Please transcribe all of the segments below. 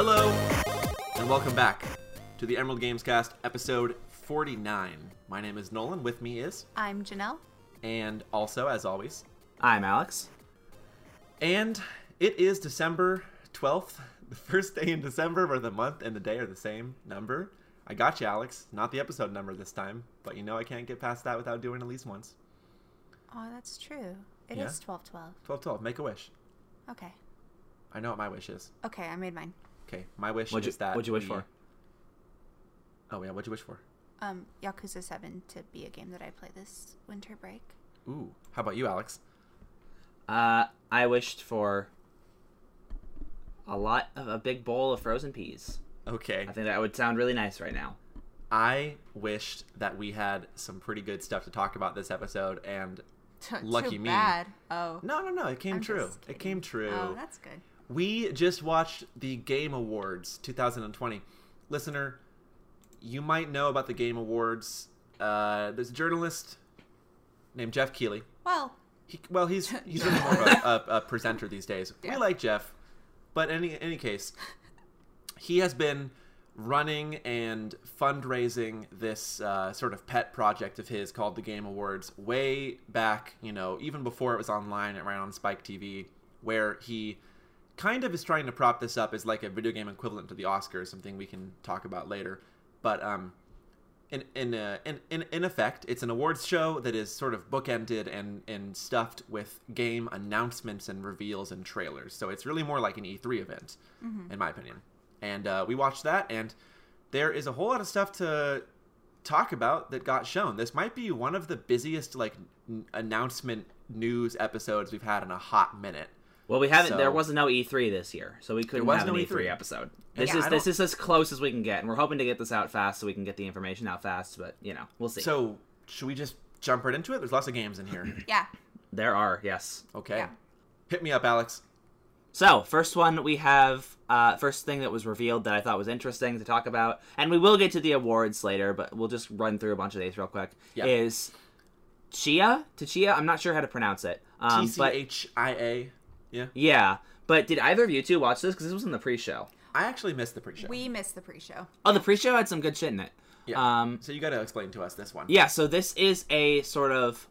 Hello, and welcome back to the Emerald Games Cast, episode 49. My name is Nolan. With me is, I'm Janelle. and also, as always, I'm Alex. and it is December 12th, the first day in December where the month and the day are the same number. I got you, Alex. Not the episode number this time, but you know I can't get past that without doing at least once. Oh, that's true. It is Yeah? 1212. 12 12, make a wish. Okay. I know what my wish is. Okay, I made mine. Okay, my wish What'd you- is that. what'd you wish we- for? Oh, yeah, what'd you wish for? Um, Yakuza 7 to be a game that I play this winter break. Ooh, how about you, Alex? Uh, I wished for a lot of a big bowl of frozen peas. Okay. I think that would sound really nice right now. I wished that we had some pretty good stuff to talk about this episode, and Too Lucky me. bad. Oh. no, no, no, it came I'm true. It came true. Oh, that's good. We just watched the Game Awards 2020. Listener, you might know about the Game Awards. Uh, there's a journalist named Geoff Keighley. Well, He, well, he's he's really more of a, a, a presenter these days. We like Geoff, but in any any case, he has been running and fundraising this uh, sort of pet project of his called the Game Awards way back. You know, even before it was online, it ran on Spike TV, where he kind of is trying to prop this up as like a video game equivalent to the Oscars, something we can talk about later. But um, in in, uh, in in in effect, it's an awards show that is sort of bookended and and stuffed with game announcements and reveals and trailers. So it's really more like an E3 event, in my opinion. And uh, we watched that, and there is a whole lot of stuff to talk about that got shown. This might be one of the busiest like n- announcement news episodes we've had in a hot minute. Well, we haven't. So- there wasn't no E3 this year, so we couldn't was have no an E3. E3 episode. This Yeah, is this is as close as we can get, and we're hoping to get this out fast so we can get the information out fast. But you know, we'll see. So should we just jump right into it? There's lots of games in here. yeah. there are yes. Okay, Yeah. hit me up, Alex. So, first one we have, uh, first thing that was revealed that I thought was interesting to talk about, and we will get to the awards later, but we'll just run through a bunch of these real quick. Yeah. Is Tchia? Tchia? I'm not sure how to pronounce it. Um, T C H I A. Yeah. yeah, but did either of you two watch this? Because this was in the pre-show. I actually missed the pre-show. We missed the pre-show. Oh, the pre-show had some good shit in it. yeah. Um, so you got to explain to us this one. yeah, so this is a sort of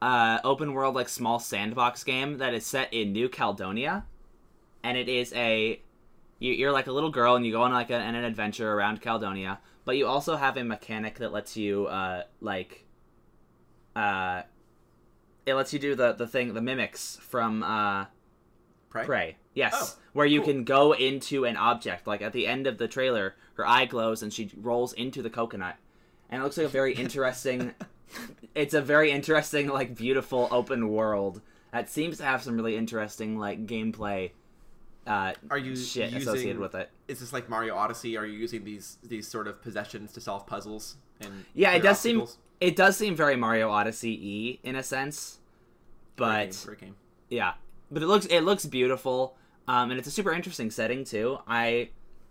uh, open world, like small sandbox game that is set in New Caledonia, and it is a you- you're like a little girl and you go on like a, an adventure around Caledonia, but you also have a mechanic that lets you uh, like uh, it lets you do the the thing the mimics from uh, Prey. Prey. Yes, Oh, where you cool. can go into an object. Like at the end of the trailer, her eye glows and she rolls into the coconut, and it looks like a very interesting. it's a very interesting, like beautiful open world that seems to have some really interesting like gameplay. Uh, Are you shit using, associated with it? Is this like Mario Odyssey? Are you using these these sort of possessions to solve puzzles? And Yeah, it does seem it does seem very Mario Odyssey y in a sense, but game. yeah but it looks it looks beautiful um and it's a super interesting setting too i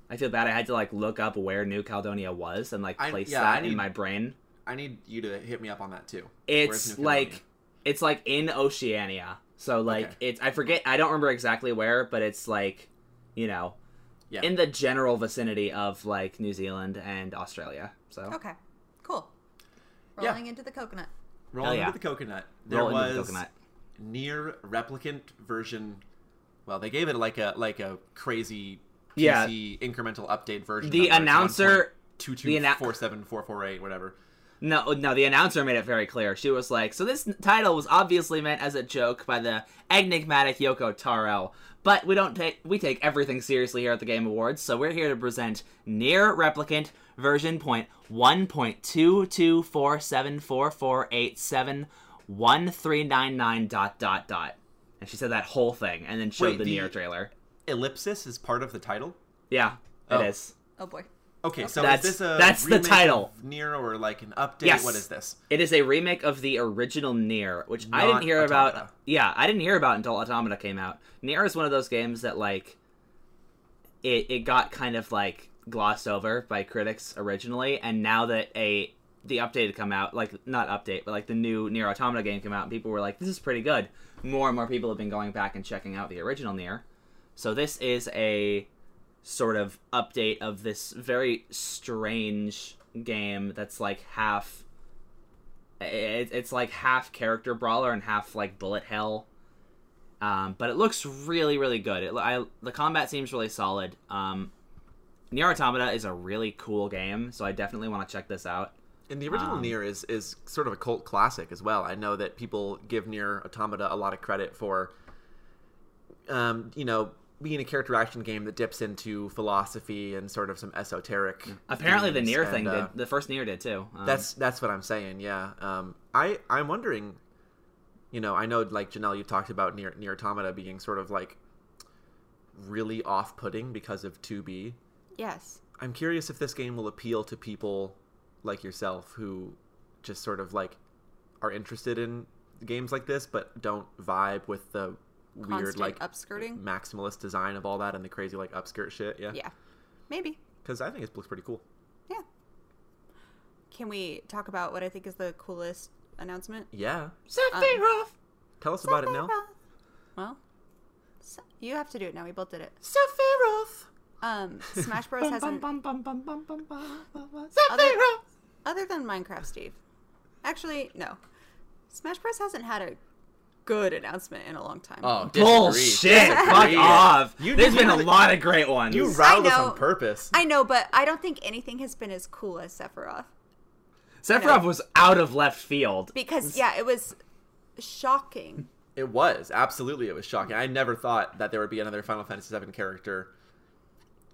i feel bad i had to like look up where new caledonia was and like I- place yeah, that need- in my brain I need you to hit me up on that too. It's like it's like in oceania so like Okay. it's i forget i don't remember exactly where but it's like you know Yeah. in the general vicinity of like new zealand and australia so Okay. Cool. Yeah. Rolling into the coconut. rolling yeah. into the coconut. There roll was into the coconut Nier Replicant version. Well, they gave it like a like a crazy PC Yeah. incremental update version. The announcer- two two four seven four four eight whatever. No, no, the announcer made it very clear. She was like, so this title was obviously meant as a joke by the enigmatic Yoko Taro, but we don't take we take everything seriously here at the Game Awards, so we're here to present Nier Replicant version point 1.22474487139 dot dot dot. And she said that whole thing and then showed Wait, the, the- Nier trailer. Ellipsis is part of the title. Yeah, Oh. it is. Oh boy. Okay, so That's- is this a that's the title. of Nier or like an update? Yes. What is this? It is a remake of the original Nier, which I didn't hear Automata. about. Yeah, I didn't hear about until Automata came out. Nier is one of those games that like it it got kind of like glossed over by critics originally, and now that a the update had come out, like not update, but like the new Nier Automata game came out, and people were like, "This is pretty good." More and more people have been going back and checking out the original Nier. So this is a sort of update of this very strange game that's like half it, it's like half character brawler and half like bullet hell um, but it looks really really good it, I, the combat seems really solid um, Nier Automata is a really cool game so i definitely want to check this out And the original Um, Nier is is sort of a cult classic as well. I know that people give Nier Automata a lot of credit for, um, you know, being a character action game that dips into philosophy and sort of some esoteric. apparently the themes, Nier and, thing uh, did the first Nier did too um, That's that's what I'm saying. Yeah. Um, I I'm wondering. You know, I know like Janelle, you talked about Nier Nier Automata being sort of like really off-putting because of 2B. Yes. I'm curious if this game will appeal to people like yourself who just sort of like are interested in games like this but don't vibe with the weird Constant like upskirting. maximalist design of all that and the crazy like upskirt shit. Yeah. Yeah. Maybe. Because I think it looks pretty cool. Yeah. Can we talk about what I think is the coolest announcement? Yeah. Sephiroth Tell us about it now. Well, so, you have to do it now. We both did it. Sephiroth. Um, Smash Bros. hasn't, Sephiroth other, other than Minecraft, Steve. Actually, no. Smash Bros. hasn't had a good announcement in a long time. Oh, disagree. Bullshit! Fuck off. You- There's been a you- lot of great ones. You riled us on purpose. I know, but I don't think anything has been as cool as Sephiroth. Sephiroth was out of left field. Because, yeah, it was shocking. It was absolutely. It was shocking. I never thought that there would be another Final Fantasy VII character.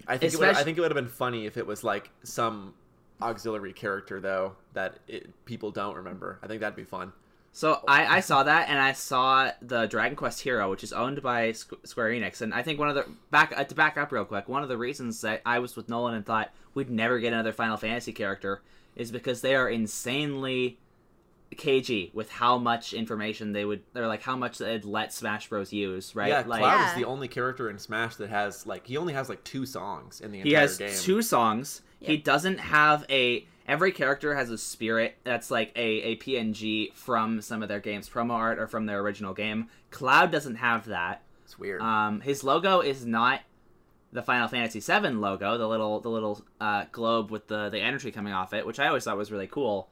I think it would, I think it would have been funny if it was like some auxiliary character though that it, people don't remember. I think that'd be fun. So I, I saw that, and I saw the Dragon Quest Hero, which is owned by Squ- Square Enix, and I think one of the back uh, to back up real quick, one of the reasons that I was with Nolan and thought we'd never get another Final Fantasy character is because they are insanely cagey with how much information they would. They're like how much they'd let Smash Bros. use, right? Yeah, like Cloud Yeah. is the only character in Smash that has like he only has like two songs in the entire game. he has game. two songs. He doesn't have a. Every character has a spirit that's like a, a PNG from some of their games, promo art, or from their original game. Cloud doesn't have that. It's weird. Um, his logo is not the Final Fantasy VII logo, the little the little uh, globe with the the energy coming off it, which I always thought was really cool.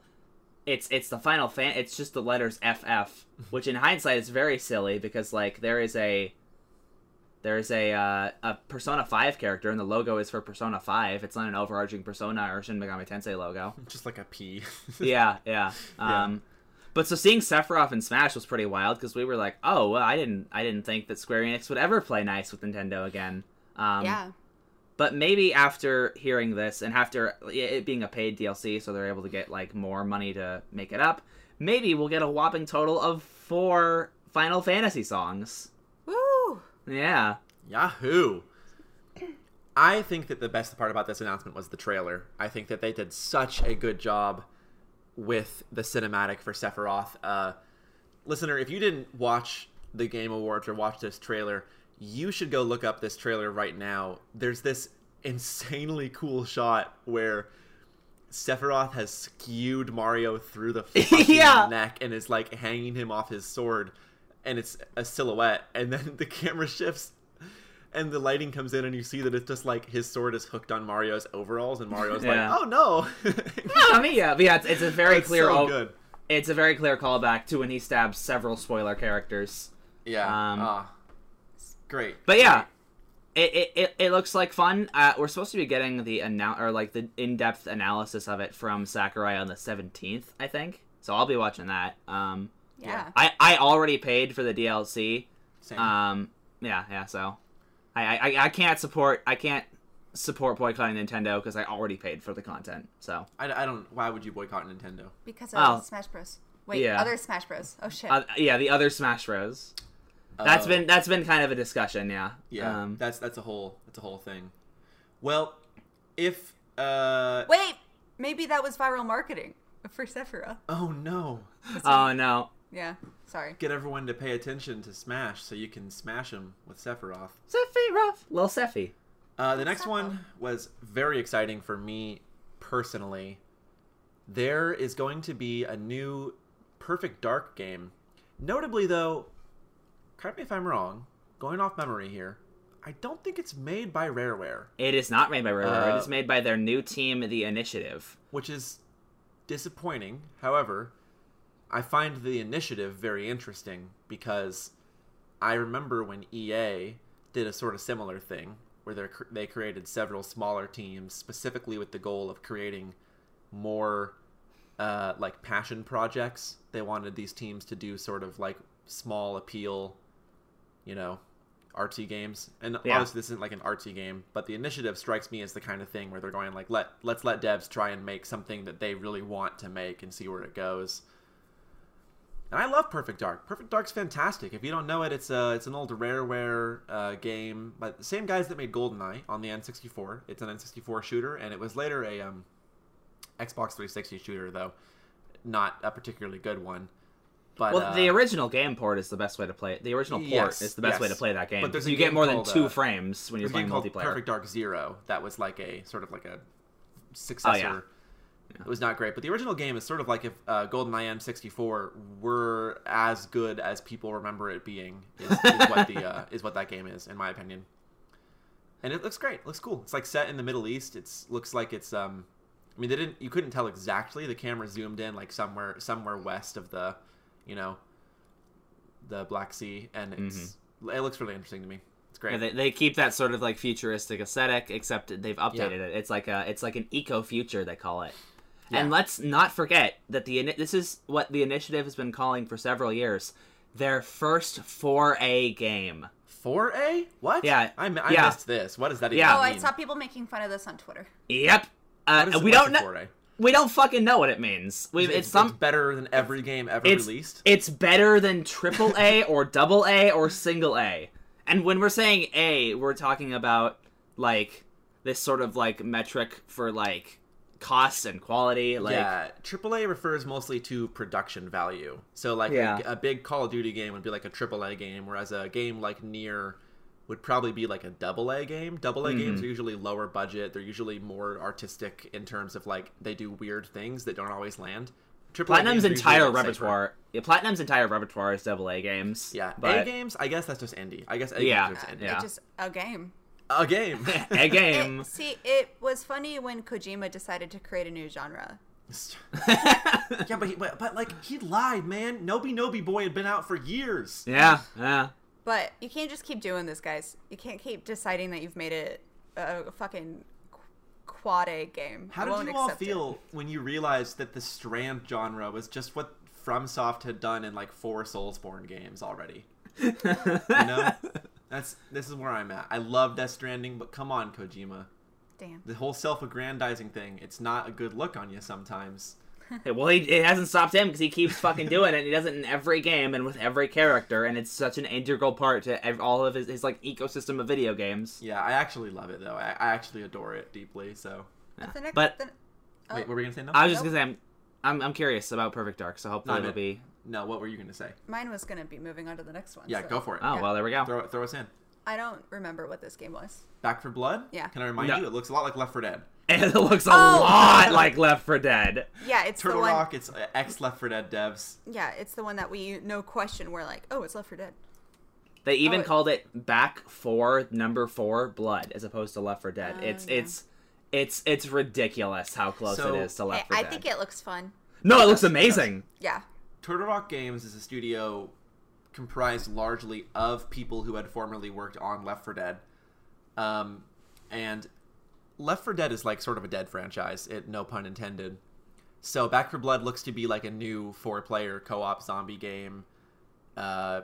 It's it's the Final Fan. It's just the letters FF, which in hindsight is very silly because like there is a there's a uh, a Persona Five character and the logo is for Persona Five. It's not an overarching Persona or Shin Megami Tensei logo Just like a P. yeah, yeah. Yeah. Um, but so seeing Sephiroth in Smash was pretty wild because we were like, oh, well, I didn't, I didn't think that Square Enix would ever play nice with Nintendo again. Um, yeah. But maybe after hearing this and after it being a paid DLC, so they're able to get like more money to make it up, maybe we'll get a whopping total of four Final Fantasy songs. Yeah. Yahoo! I think that the best part about this announcement was the trailer. I think that they did such a good job with the cinematic for Sephiroth. Uh, listener, if you didn't watch the Game Awards or watch this trailer, you should go look up this trailer right now. There's this insanely cool shot where Sephiroth has skewed Mario through the Yeah. neck and is like hanging him off his sword, and it's a silhouette, and then the camera shifts. And the lighting comes in, and you see that it's just like his sword is hooked on Mario's overalls, and Mario's Yeah. like, "Oh no!" I mean, yeah, but yeah, it's, it's a very It's clear, so o- good. it's a very clear callback to when he stabs several spoiler characters. Yeah. Um, ah, great. But yeah, it, it, it, it looks like fun. Uh, we're supposed to be getting the annou- or like the in depth analysis of it from Sakurai on the seventeenth, I think. So I'll be watching that. Um, Yeah. I I already paid for the DLC. Same. Um, yeah, yeah. So I I, I can't support I can't support boycotting Nintendo because I already paid for the content. So I, I don't. Why would you boycott Nintendo? Because of Oh. Smash Bros. Wait, Yeah. other Smash Bros. Oh shit. uh, yeah, the other Smash Bros. That's Uh, been that's been kind of a discussion. Yeah. Yeah, Um, that's that's a whole that's a whole thing. Well, if uh Wait, maybe that was viral marketing for Sephiroth. oh no, oh no. Yeah. Sorry. get everyone to pay attention to Smash so you can smash them with Sephiroth. Sephiroth. Lil Sephi. Uh, the next Sephiroth. one was very exciting for me personally. There is going to be a new Perfect Dark game. Notably, though, correct me if I'm wrong, going off memory here, I don't think it's made by Rareware, It is not made by Rareware. Uh, it is made by their new team, The Initiative. which is disappointing. However, I find the initiative very interesting because I remember when EA did a sort of similar thing where they they created several smaller teams specifically with the goal of creating more uh, like passion projects. They wanted these teams to do sort of like small appeal, you know, artsy games. And Yeah. obviously this isn't like an artsy game, but the initiative strikes me as the kind of thing where they're going like let let's let devs try and make something that they really want to make and see where it goes. And I love Perfect Dark. Perfect Dark's fantastic. If you don't know it, it's a it's an old Rareware uh, game, but the same guys that made GoldenEye on the N64. It's an N64 shooter, and it was later a um, Xbox 360 shooter, though not a particularly good one. But Well, uh, the original game port is the best way to play it. The original port Yes, is the best way to play that game. But there's you get game more than two uh, frames when you're playing multiplayer. Perfect Dark Zero that was like a sort of like a successor. It was not great, but the original game is sort of like if uh, GoldenEye N64 were as good as people remember it being. Is, is what the uh, is what that game is, in my opinion. And it looks great. It looks cool. It's like set in the Middle East. It's looks like it's um. I mean, they didn't. You couldn't tell exactly. The camera zoomed in like somewhere somewhere west of the, you know, the Black Sea, and it's it looks really interesting to me. It's great. Yeah, they, they keep that sort of like futuristic aesthetic, except they've updated it. It's like a it's like an eco future they call it. And let's not forget that the this is what the initiative has been calling for several years. Their first 4A game. 4A? What? Yeah, I, I yeah. missed this. What does that even Yeah. Oh, mean? I saw people making fun of this on Twitter. Yep. Uh, What is- we don't know. We don't fucking know what it means. We, it's, some. better than every game ever it's released. it's better than triple A or double A or single A. And when we're saying A, we're talking about like this sort of like metric for like cost and quality. Like yeah, AAA refers mostly to production value. So like Yeah. a, a big Call of Duty game would be like a AAA game, whereas a game like Nier would probably be like a double A game. Double A Mm-hmm. games are usually lower budget. They're usually more artistic in terms of like they do weird things that don't always land. AAA Platinum's games are usually entire a little safer. repertoire. Yeah, Platinum's entire repertoire is double A games. Yeah, but A games. I guess that's just indie. I guess A Yeah. games are just indie. Yeah. It's just a game. A game. a game. It, see, it was funny when Kojima decided to create a new genre. yeah, but, he, but but like he lied, man. Nobi Nobi Boy had been out for years. yeah, yeah. But you can't just keep doing this, guys. You can't keep deciding that you've made it a, a fucking qu- quad A game. How I did won't you all accept it. feel when you realized that the Strand genre was just what FromSoft had done in like four Soulsborne games already? You know, that's this is where I'm at. I love Death Stranding, but come on, Kojima. Damn. The whole self-aggrandizing thing—it's not a good look on you sometimes. Hey, well, he, it hasn't stopped him because he keeps fucking doing it. He does it in every game and with every character, and it's such an integral part to ev- all of his, his like ecosystem of video games. Yeah, I actually love it though. I, I actually adore it deeply. So, Yeah. The next, But the- oh, wait, what were we gonna say? No, I was just Nope. gonna say, I'm, I'm, I'm curious about Perfect Dark, so hopefully No, it'll no. be. No. What were you gonna say? mine was gonna be moving on to the next one. Yeah, so- go for it. Oh Yeah. well, there we go. Throw throw us in. I don't remember what this game was. Back 4 Blood. Yeah. Can I remind No. you? It looks a lot like Left 4 Dead. And it looks a Oh! lot like Left 4 Dead. Yeah, it's Turtle the one. Rock. It's uh, ex Left 4 Dead devs. Yeah, it's the one that we no question we're like, oh, it's Left 4 Dead. They even Oh, it- called it Back for Number Four Blood as opposed to Left 4 Dead. Oh, it's yeah. it's it's it's ridiculous how close So- it is to Left 4 I Dead. I think it looks fun. no, it looks amazing. Yeah. Turtle Rock Games is a studio comprised largely of people who had formerly worked on Left 4 Dead. Um, and Left 4 Dead is like sort of a dead franchise, it no pun intended. So Back 4 Blood looks to be like a new four-player co-op zombie game. Uh,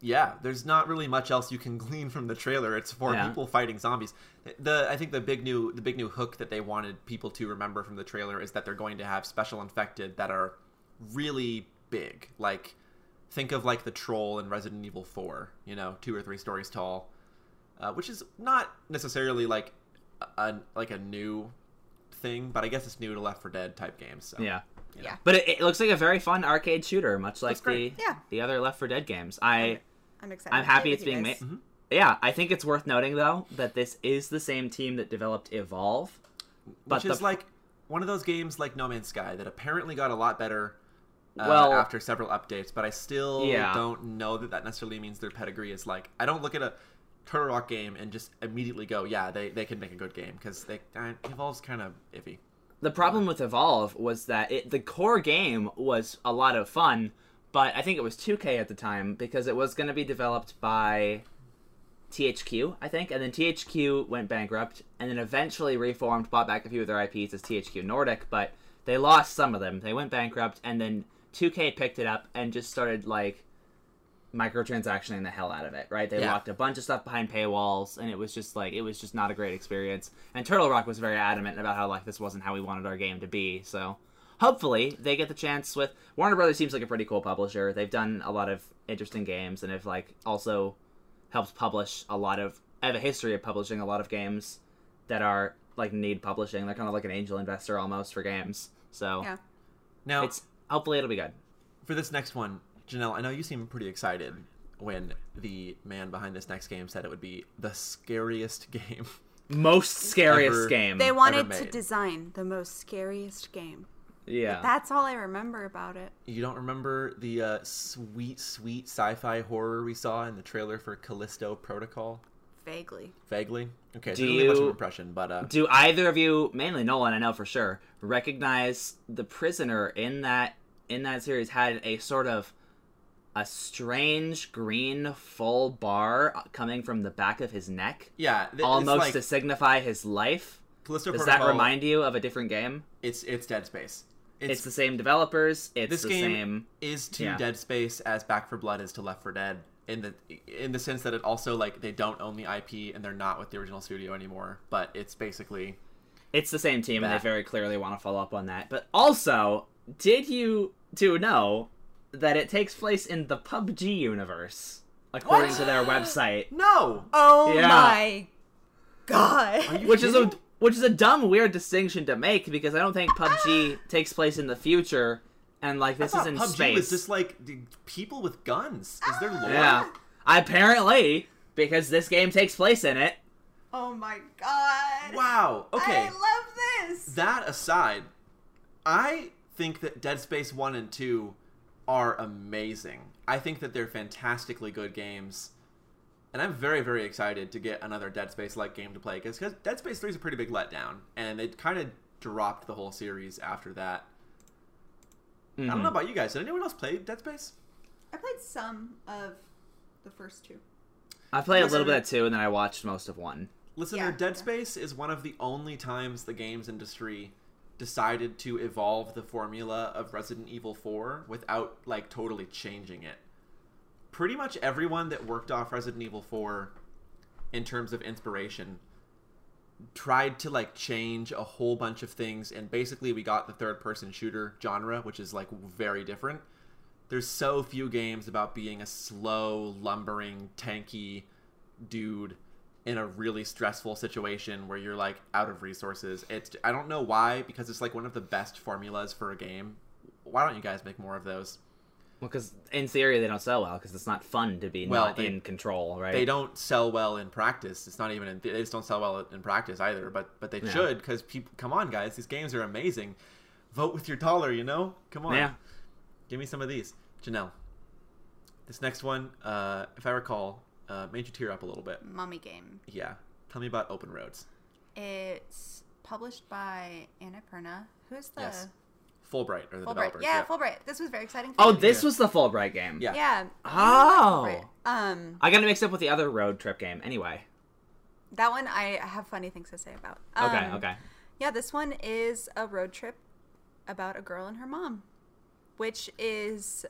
yeah, there's not really much else you can glean from the trailer. It's four Yeah. people fighting zombies. The I think the big new the big new hook that they wanted people to remember from the trailer is that they're going to have special infected that are really big. Like think of like the troll in Resident Evil 4, you know, two or three stories tall, uh, which is not necessarily like a, a like a new thing, but I guess it's new to Left 4 Dead type games. So. Yeah. you know. Yeah. But it, it looks like a very fun arcade shooter, much like the Yeah. the other Left 4 Dead games. I I'm excited. I'm happy it's you being guys. made. Yeah, I think it's worth noting though that this is the same team that developed Evolve. But which is the- like one of those games like No Man's Sky that apparently got a lot better uh, Well- after several updates, but I still Yeah. don't know that that necessarily means their pedigree is like I don't look at a Turtle Rock game and just immediately go, yeah, they, they can make a good game because they uh, Evolve's kind of iffy. The problem with Evolve was that it, the core game was a lot of fun, but I think it was 2K at the time because it was going to be developed by THQ, I think, and then THQ went bankrupt and then eventually reformed, bought back a few of their IPs as THQ Nordic, but they lost some of them. They went bankrupt and then 2K picked it up and just started like microtransactioning the hell out of it, right? They Yeah. locked a bunch of stuff behind paywalls, and it was just like it was just not a great experience. And Turtle Rock was very adamant about how like this wasn't how we wanted our game to be. So hopefully they get the chance with Warner Brothers. Seems like a pretty cool publisher. They've done a lot of interesting games, and have like also helped publish a lot of have a history of publishing a lot of games that are like need publishing. They're kind of like an angel investor almost for games. So Yeah. Now, it's hopefully it'll be good. for this next one, Janelle, I know you seem pretty excited when the man behind this next game said it would be the scariest game. Most scariest Ever- game. They wanted to made. design the most scariest game. yeah. That's all I remember about it. You don't remember the uh, sweet, sweet sci-fi horror we saw in the trailer for Callisto Protocol? Vaguely. Vaguely. Okay, Do so really much of you- an impression, but uh, Do either of you, mainly Nolan, I know for sure, recognize the prisoner in that in that series had a sort of a strange green full bar coming from the back of his neck, yeah, th- almost like to signify his life. Callisto Does Protocol. that remind you of a different game? It's it's Dead Space. It's, It's, the same developers. It's this the game same. is to yeah. Dead Space as Back 4 Blood is to Left 4 Dead in the in the sense that it also like they don't own the IP and they're not with the original studio anymore, but it's basically It's the same team, and they very clearly want to follow up on that. But also, did you two know that it takes place in the PUBG universe, according What? to their website? no. Oh Yeah. my god. Are you which is a which is a dumb weird distinction to make because I don't think PUBG takes place in the future and like this I is thought in PUBG space. was just like people with guns. Is there lore? yeah. Apparently, because this game takes place in it. Oh my god. Wow. Okay. I love this. that aside, I think that Dead Space 1 and 2 are amazing. I think that they're fantastically good games. And I'm very, very excited to get another Dead Space like game to play because Dead Space 3 is a pretty big letdown. And it kind of dropped the whole series after that. I don't know mm-hmm. about you guys. Did anyone else play Dead Space? I played some of the first two. I played a little bit of two and then I watched most of one. Listener, Yeah. Dead Space is one of the only times the games industry decided to evolve the formula of Resident Evil 4 without like totally changing it. Pretty much everyone that worked off Resident Evil 4 in terms of inspiration tried to like change a whole bunch of things and basically we got the third person shooter genre, which is like very different. There's so few games about being a slow, lumbering, tanky dude in a really stressful situation where you're like out of resources. It's I don't know why because it's like one of the best formulas for a game. Why don't you guys make more of those? Well, because in theory they don't sell well because it's not fun to be Well, not they- in control, right? They don't sell well in practice. It's not even in, they just don't sell well in practice either. But but they Yeah. should because people come on guys, these games are amazing. Vote with your dollar, you know. Come on, Yeah. give me some of these, Janelle. This next one, uh, if I recall, uh, made you tear up a little bit. Mummy game. Yeah, tell me about Open Roads. It's published by Annapurna. Who's the Yes. Fulbright or the Fulbright? developers. Yeah, Fulbright. This was very exciting. For Oh, me. this Yeah. was the Fulbright game. Yeah. Yeah. Oh. Um, I got it mixed up with the other road trip game. Anyway. that one I have funny things to say about. Okay. Um, okay. Yeah, this one is a road trip about a girl and her mom, which is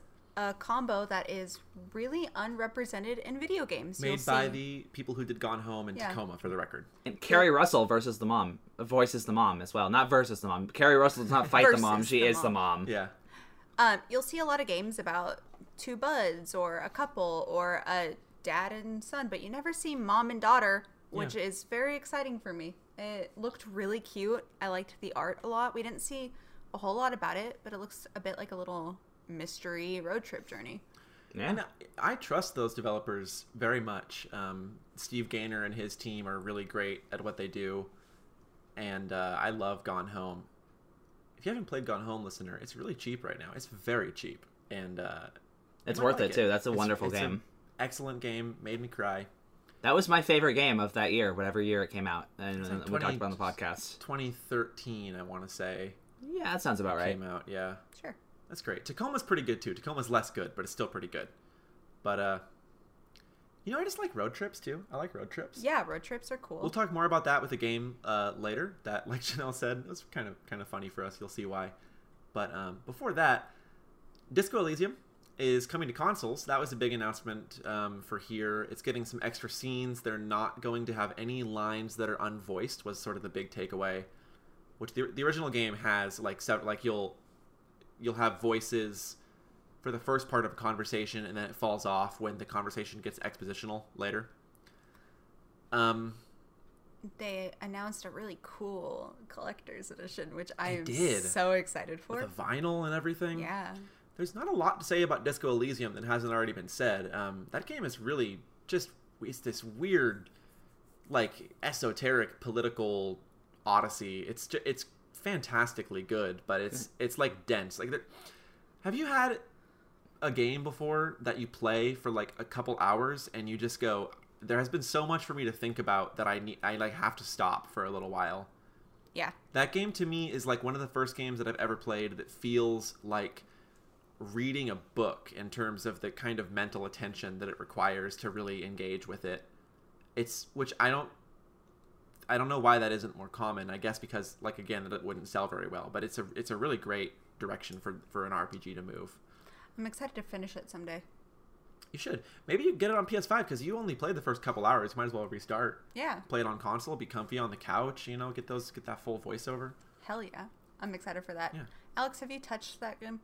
a combo that is really unrepresented in video games. You'll Made by see- the people who did Gone Home and Yeah. Tacoma, for the record. And Keri Russell versus the mom voices the mom as well. Not versus the mom. Keri Russell does not fight the mom. She the is the mom. mom. Yeah. Um, you'll see a lot of games about two buds or a couple or a dad and son, but you never see mom and daughter, which Yeah. is very exciting for me. It looked really cute. I liked the art a lot. We didn't see a whole lot about it, but it looks a bit like a little mystery road trip journey. Yeah. And I trust those developers very much. Um, Steve Gaynor and his team are really great at what they do, and uh, I love Gone Home. If you haven't played Gone Home, listener, it's really cheap right now. It's very cheap, and uh, It's worth like it, too. That's a It's- wonderful it's an game. excellent game. Made me cry. That was my favorite game of that year, whatever year it came out, and like we 20 talked about on the podcast. 2013, I want to say, Yeah, that sounds about right. came out. Yeah, Sure. That's great. Tacoma's pretty good too. Tacoma's less good, but it's still pretty good. But uh, you know, I just like road trips too. I like road trips. Yeah, road trips are cool. We'll talk more about that with the game uh, later. That, like Janelle said, was kind of kind of funny for us. You'll see why. But um, before that, Disco Elysium is coming to consoles. That was a big announcement um, for here. It's getting some extra scenes. They're not going to have any lines that are unvoiced. Was sort of the big takeaway. Which the, the original game has like sev- like you'll you'll have voices for the first part of a conversation, and then it falls off when the conversation gets expositional later. Um, they announced a really cool collector's edition, which I am did. so excited with for. the vinyl and everything. Yeah. There's not a lot to say about Disco Elysium that hasn't already been said. Um, that game is really just it's this weird, like esoteric political odyssey. It's ju- it's fantastically good, but it's it's like dense. Like, have you had a game before that you play for like a couple hours and you just go? There has been so much for me to think about that I need. I like have to stop for a little while. Yeah. That game to me is like one of the first games that I've ever played that feels like reading a book in terms of the kind of mental attention that it requires to really engage with it. It's which I don't I don't know why that isn't more common. I guess because like again that it wouldn't sell very well, but it's a it's a really great direction for for an RPG to move. I'm excited to finish it someday. You should. Maybe you get it on PS5 because you only played the first couple hours. Might as well restart. Yeah. Play it on console. Be comfy on the couch. You know, get those get that full voiceover. Hell yeah. I'm excited for that. Yeah. Alex, have you touched that game?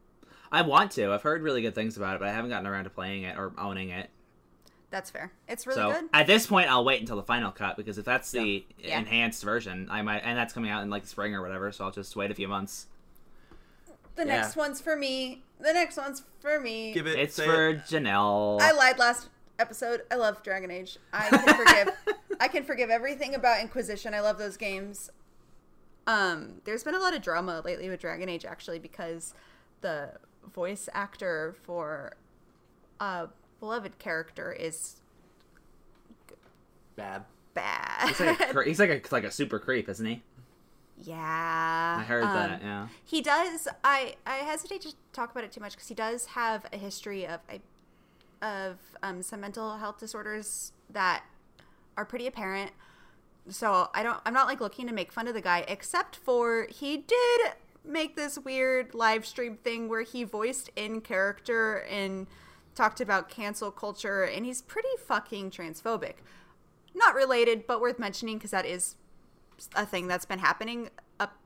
I want to. I've heard really good things about it, but I haven't gotten around to playing it or owning it. That's fair. It's really so good. at this point, I'll wait until the final cut because if that's the Yeah. enhanced version, I might, and that's coming out in like spring or whatever. So I'll just wait a few months. The Yeah. next one's for me. The next one's for me. Give it. It's for it. Janelle. I lied last episode. I love Dragon Age. I can forgive. I can forgive everything about Inquisition. I love those games. Um, there's been a lot of drama lately with Dragon Age, actually, because the voice actor for a beloved character is bad. bad. he's like a, cre- he's like a like a super creep, isn't he? yeah, I heard um, that. Yeah. He does. I I hesitate to talk about it too much because he does have a history of of um, some mental health disorders that are pretty apparent. So I don't. I'm not like looking to make fun of the guy, except for he did make this weird live stream thing where he voiced in character and talked about cancel culture, and he's pretty fucking transphobic. Not related, but worth mentioning because that is a thing that's been happening up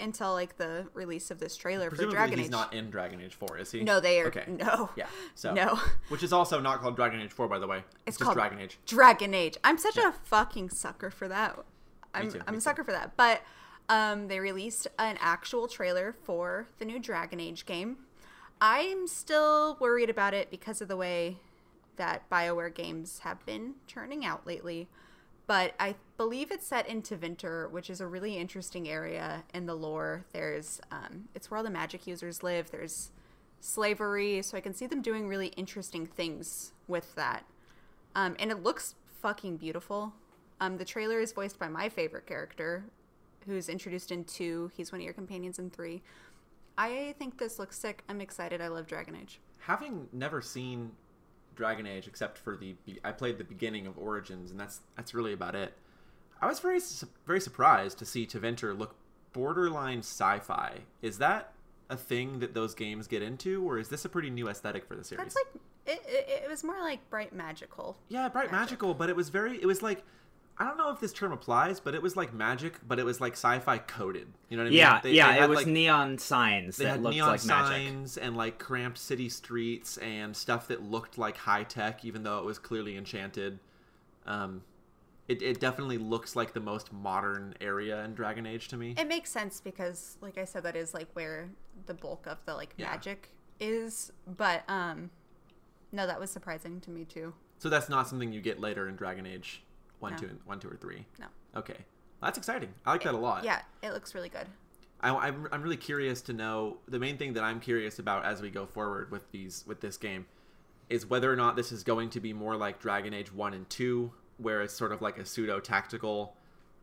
until like the release of this trailer Presumably for Dragon he's Age. not in Dragon Age 4, is he? no, they are Okay. no. Yeah. So No. which is also not called Dragon Age 4, by the way. It's, just called Dragon Age. Dragon Age. I'm such a fucking sucker for that. I'm too, I'm a too. sucker for that. But um, they released an actual trailer for the new Dragon Age game. I'm still worried about it because of the way that BioWare games have been turning out lately. But I believe it's set in Tevinter, which is a really interesting area in the lore. There's um, it's where all the magic users live. There's slavery, so I can see them doing really interesting things with that. Um, and it looks fucking beautiful. Um, the trailer is voiced by my favorite character, who's introduced in two. He's one of your companions in three. I think this looks sick. I'm excited. I love Dragon Age. Having never seen Dragon Age except for the I played the beginning of Origins and that's that's really about it. I was very very surprised to see Tevinter look borderline sci-fi. Is that a thing that those games get into or is this a pretty new aesthetic for the series? That's like it, it, it was more like bright magical. Yeah, bright Magic. magical, but it was very. It was like, I don't know if this term applies, but it was like magic, but it was like sci-fi coded. You know what I mean? Yeah, They- yeah. they it was like, neon signs They that had looked neon like magic. signs and like cramped city streets and stuff that looked like high tech, even though it was clearly enchanted. Um, it, it definitely looks like the most modern area in Dragon Age to me. It makes sense because, like I said, that is like where the bulk of the like Yeah. magic is. But um, no, that was surprising to me too. So that's not something you get later in Dragon Age one, No. two, and one, two, or three. No. Okay, that's exciting. I like that a lot. Yeah, it looks really good. I, I'm, I'm really curious to know the main thing that I'm curious about as we go forward with these with this game is whether or not this is going to be more like Dragon Age one and two, where it's sort of like a pseudo tactical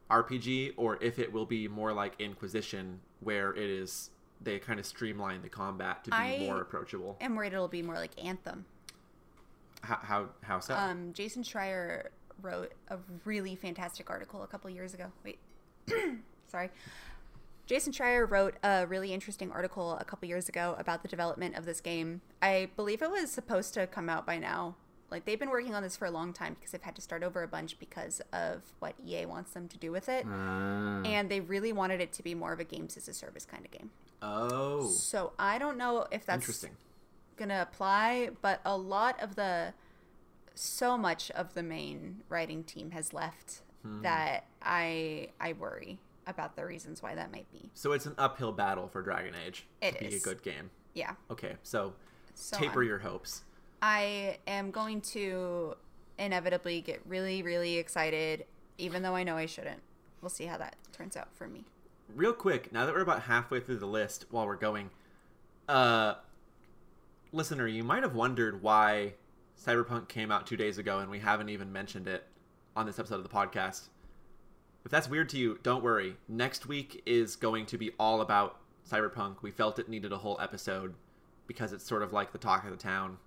RPG, or if it will be more like Inquisition, where it is they kind of streamline the combat to be I- more approachable. I'm worried it'll be more like Anthem. How how, how so? Um, Jason Schreier wrote a really fantastic article a couple years ago. Wait, sorry. Jason Schreier wrote a really interesting article a couple years ago about the development of this game. I believe it was supposed to come out by now. Like they've been working on this for a long time because they've had to start over a bunch because of what EA wants them to do with it. Uh, And they really wanted it to be more of a games as a service kind of game. oh, So I don't know if that's interesting. gonna apply, but a lot of the so much of the main writing team has left Hmm. that I I worry about the reasons why that might be. So it's an uphill battle for Dragon Age It to be a good game. Yeah. Okay, so, So taper I'm- your hopes. I am going to inevitably get really, really excited, even though I know I shouldn't. We'll see how that turns out for me. Real quick, now that we're about halfway through the list while we're going, uh, listener, you might have wondered why Cyberpunk came out two days ago and we haven't even mentioned it on this episode of the podcast. If that's weird to you, don't worry. Next week is going to be all about Cyberpunk. We felt it needed a whole episode because it's sort of like the talk of the town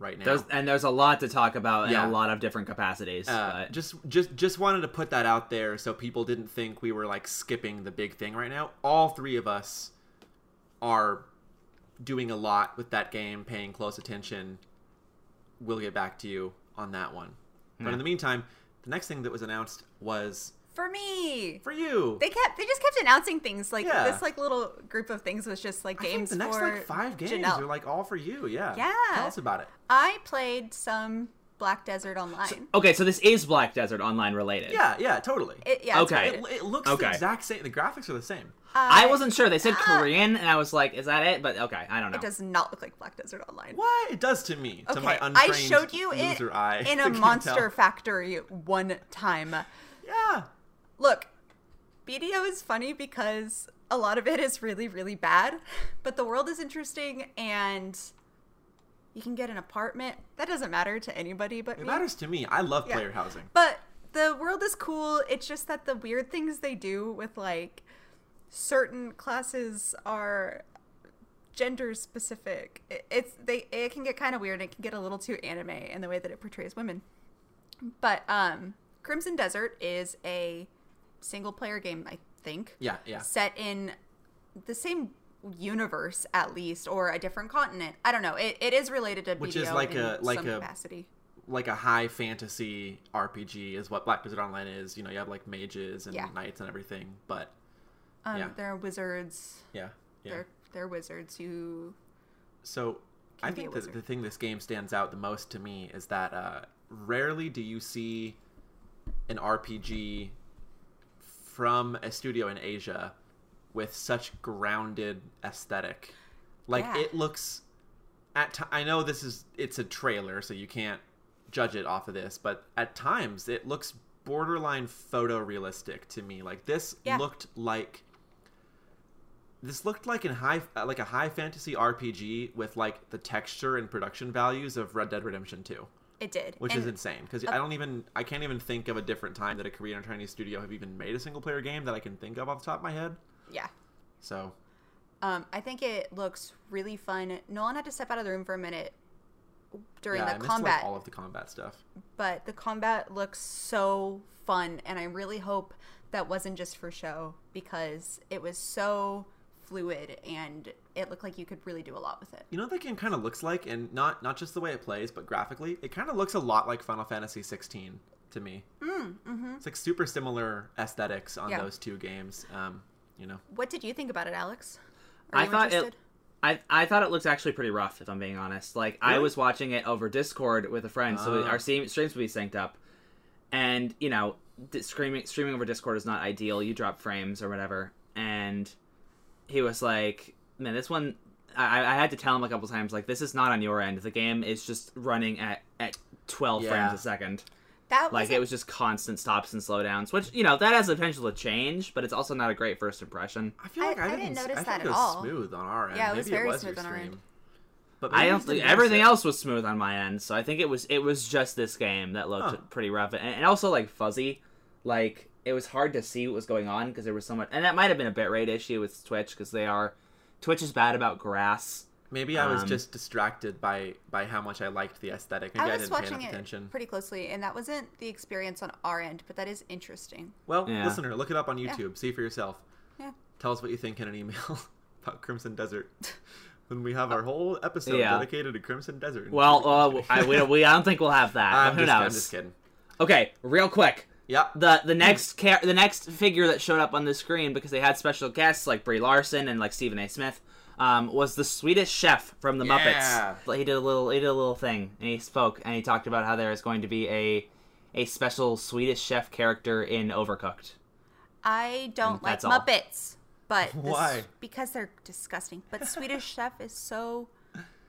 right now. there's and there's a lot to talk about Yeah. in a lot of different capacities. Uh, just just just wanted to put that out there so people didn't think we were like skipping the big thing right now. All three of us are doing a lot with that game, paying close attention. We'll get back to you on that one. But in hmm. the meantime, the next thing that was announced was For me, for you. they kept they just kept announcing things like Yeah. this like little group of things was just like I think games the next for like five games Janelle. are like all for you. Yeah. Yeah. Tell us about it. I played some Black Desert Online. okay, so this is Black Desert Online related. Yeah. Yeah. Totally. It, yeah, Okay. It, it looks Okay. the exact same. The graphics are the same. I Uh, wasn't sure. They said Ah. Korean, and I was like, "Is that it?" But okay, I don't know. It does not look like Black Desert Online. What it does to me, to Okay, my I showed you it eye, in a Monster tell. Factory one time. Yeah. Look, BDO is funny because a lot of it is really, really bad, but the world is interesting and you can get an apartment. That doesn't matter to anybody but It me. matters to me. I love Yeah. player housing. But the world is cool. It's just that the weird things they do with like certain classes are gender specific. It, it's they it can get kind of weird. It can get a little too anime in the way that it portrays women. But um Crimson Desert is a single player game, I think. Yeah, yeah. Set in the same universe at least or a different continent. I don't know. It, it is related to Which BDO is like a- like a- capacity. Like a high fantasy RPG is what Black Desert Online is. You know, you have like mages and Yeah. knights and everything. But Um, yeah. There are wizards. yeah, yeah. They're they're wizards who So I think that the thing this game stands out the most to me is that uh, rarely do you see an RPG from a studio in Asia with such grounded aesthetic. Like Yeah. it looks at ti I know this is it's a trailer so you can't judge it off of this, but at times it looks borderline photorealistic to me. Like this Yeah. looked like this looked like in high uh, like a high fantasy RPG with like the texture and production values of Red Dead Redemption 2, it did. which And is insane because I don't even I can't even think of a different time that a Korean or Chinese studio have even made a single player game that I can think of off the top of my head. Yeah. So Um, I think it looks really fun. Nolan had to step out of the room for a minute during yeah, I the missed combat, like all of the combat stuff. but the combat looks so fun, and I really hope that wasn't just for show because it was so fluid and it looked like you could really do a lot with it. You know what that game kind of looks like, and not not just the way it plays, but graphically, it kind of looks a lot like Final Fantasy 16 to me. Mm, hmm It's like super similar aesthetics on Yeah. those two games. Um, you know, What did you think about it, Alex? Are I you thought interested? it. I, I thought it looked actually pretty rough, if I'm being honest. Like I was watching it over Discord with a friend, so Ah. our streams would be synced up, and you know, di- streaming streaming over Discord is not ideal. You drop frames or whatever, and he was like, "Man, this one." I, I had to tell him a couple times, like, "This is not on your end. The game is just running at at 12 Yeah. frames a second. That Like was it was just constant stops and slowdowns, which you know that has the potential to change, but it's also not a great first impression. I feel like I, I didn't, didn't notice I that at it was all. smooth on our end. Yeah, it was Maybe very it was smooth your on our stream. end. But I maybe don't think everything it. else was smooth on my end, so I think it was it was just this game that looked Huh. pretty rough and, and also like fuzzy, like it was hard to see what was going on because there was so much, and that might have been a bitrate issue with Twitch because they are Twitch is bad about grass. Maybe I was Um, just distracted by by how much I liked the aesthetic. Maybe I, I was didn't pay watching enough it attention. pretty closely, and that wasn't the experience on our end, but that is interesting. Well, Yeah. listener, look it up on YouTube. See for yourself. Yeah. Tell us what you think in an email about Crimson Desert. when we have our whole episode Yeah. dedicated to Crimson Desert. Well, uh, I, we, we I don't think we'll have that. I'm who just, I'm just kidding. Okay, real quick. Yeah. The the next char- the next figure that showed up on the screen because they had special guests like Brie Larson and like Stephen A. Smith um, was the Swedish chef from the Yeah. Muppets. Like, He did a little he did a little thing and he spoke and he talked about how there is going to be a a special Swedish chef character in Overcooked. I don't And like that's all. Muppets, but this- Why? because they're disgusting. But Swedish Chef is so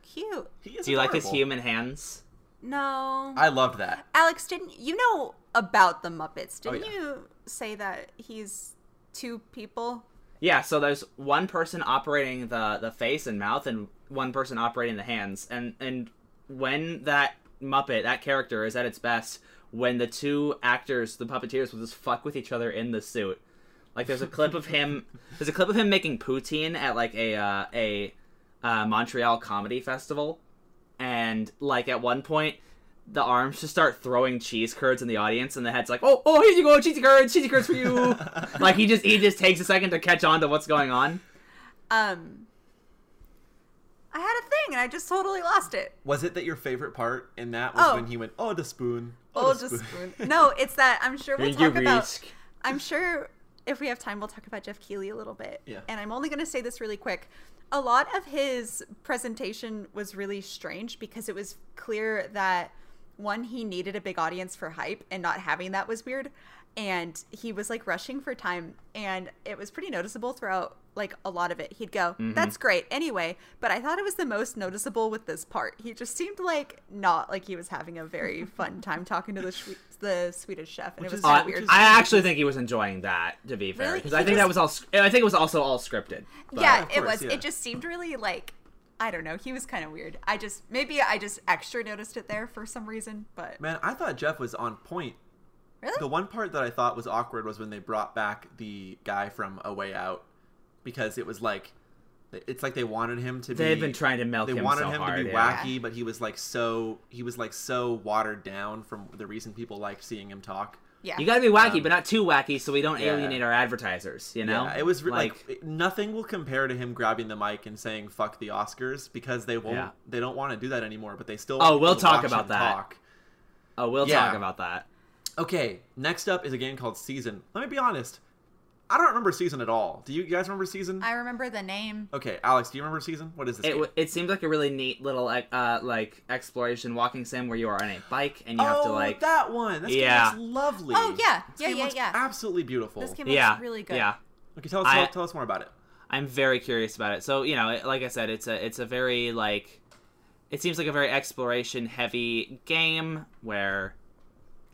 cute. He is Do you like his human hands? No, I loved that. Alex, didn't you know about the Muppets? Oh, Didn't yeah. you say that he's two people? Yeah, so there's one person operating the the face and mouth, and one person operating the hands. And and when that Muppet, that character, is at its best, when the two actors, the puppeteers, will just fuck with each other in the suit. Like there's a clip of him. There's a clip of him making poutine at like a uh, a uh, Montreal comedy festival, and like at one point. The arms just start throwing cheese curds in the audience, and the head's like, "Oh, oh, here you go, cheesy curds, cheesy curds for you." like he just he just takes a second to catch on to what's going on. Um, I had a thing and I just totally lost it. Was it that your favorite part in that was Oh. when he went, "Oh, the spoon." Oh, the just spoon. No, it's that I'm sure we'll You talk about. risk. I'm sure if we have time, we'll talk about Geoff Keighley a little bit. Yeah. And I'm only going to say this really quick. A lot of his presentation was really strange because it was clear that one, he needed a big audience for hype, and not having that was weird. And he was like rushing for time, and it was pretty noticeable throughout like a lot of it. He'd go, Mm-hmm. "That's great." Anyway, but I thought it was the most noticeable with this part. He just seemed like not like he was having a very fun time talking to the Shwe- the Swedish chef, and Which it was is- Uh, weird. I actually think he was enjoying that. To be fair, Really? because I He think that was all. I think it was also all scripted. but- yeah, it was. yeah. It just seemed really like I don't know. He was kind of weird. I just maybe I just extra noticed it there for some reason, but Man, I thought Geoff was on point. really, The one part that I thought was awkward was when they brought back the guy from A Way Out, because it was like, it's like they wanted him to be. They've been trying to milk They him wanted so him hard, to be yeah. wacky, but he was like so he was like so watered down from the reason people liked seeing him talk. Yeah, You got to be wacky, Um, but not too wacky, so we don't yeah. alienate our advertisers. You know, Yeah, it was re- like, it- nothing will compare to him grabbing the mic and saying "fuck the Oscars" because they won't. Yeah. They don't want to do that anymore, but they still. Oh, we'll talk about that. Talk. oh, we'll Yeah. talk about that. Okay, next up is a game called Season. Let me be honest. I don't remember Season at all. Do you guys remember Season? I remember the name. Okay, Alex, do you remember Season? What is this? It, game? w- it seems like a really neat little uh, like exploration walking sim where you are on a bike and you have to oh, like that one. This Yeah. game lovely. Oh, yeah. This Yeah, game yeah, yeah. Absolutely beautiful. This game looks really good. yeah Okay, tell us, I- tell, tell us more about it. I'm very curious about it. So you know, it- like I said, it's a it's a very like it seems like a very exploration heavy game where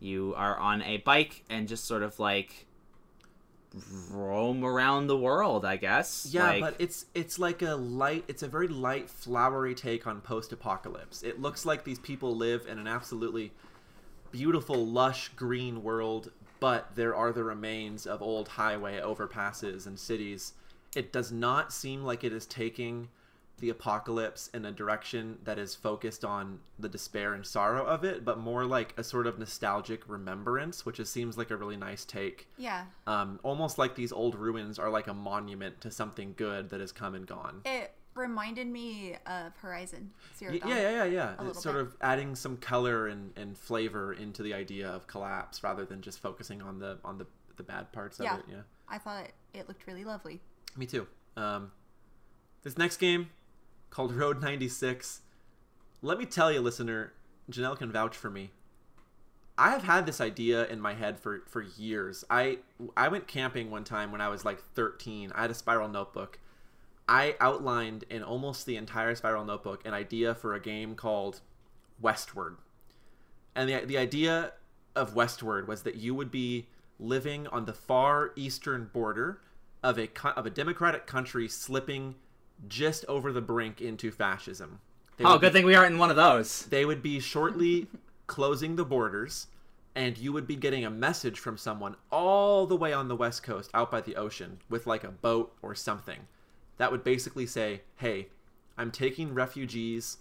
you are on a bike and just sort of like roam around the world. I guess. Yeah, Like, but it's it's like a light. It's a very light, flowery take on post-apocalypse. It looks like these people live in an absolutely beautiful, lush green world, but there are the remains of old highway overpasses and cities. It does not seem like it is taking the apocalypse in a direction that is focused on the despair and sorrow of it, but more like a sort of nostalgic remembrance, which is, seems like a really nice take Yeah, um, almost like these old ruins are like a monument to something good that has come and gone. it reminded me of Horizon Zero Dawn. yeah, yeah, yeah, yeah. It's sort bit. of adding some color and, and flavor into the idea of collapse rather than just focusing on the on the, the bad parts of Yeah. it. Yeah, I thought it, it looked really lovely. me too. Um, this next game called Road 96. Let me tell you, listener, Janelle can vouch for me. I have had this idea in my head for, for years. I I went camping one time when I was like 13. I had a spiral notebook. I outlined in almost the entire spiral notebook an idea for a game called Westward. And the the idea of Westward was that you would be living on the far eastern border of a of a democratic country slipping just over the brink into fascism. They Oh, would be- good thing we aren't in one of those. They would be shortly closing the borders, and you would be getting a message from someone all the way on the west coast, out by the ocean, with like a boat or something. That would basically say, "Hey, I'm taking refugees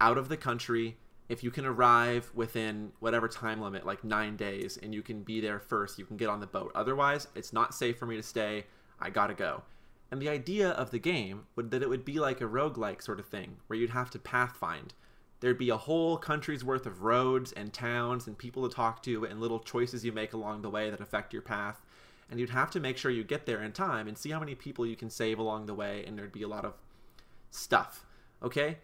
out of the country. If you can arrive within whatever time limit, like nine days, and you can be there first, you can get on the boat. Otherwise, it's not safe for me to stay. I gotta go." And the idea of the game would that it would be like a roguelike sort of thing, where you'd have to pathfind. There'd be a whole country's worth of roads and towns and people to talk to and little choices you make along the way that affect your path. And you'd have to make sure you get there in time and see how many people you can save along the way, and there'd be a lot of stuff. Okay?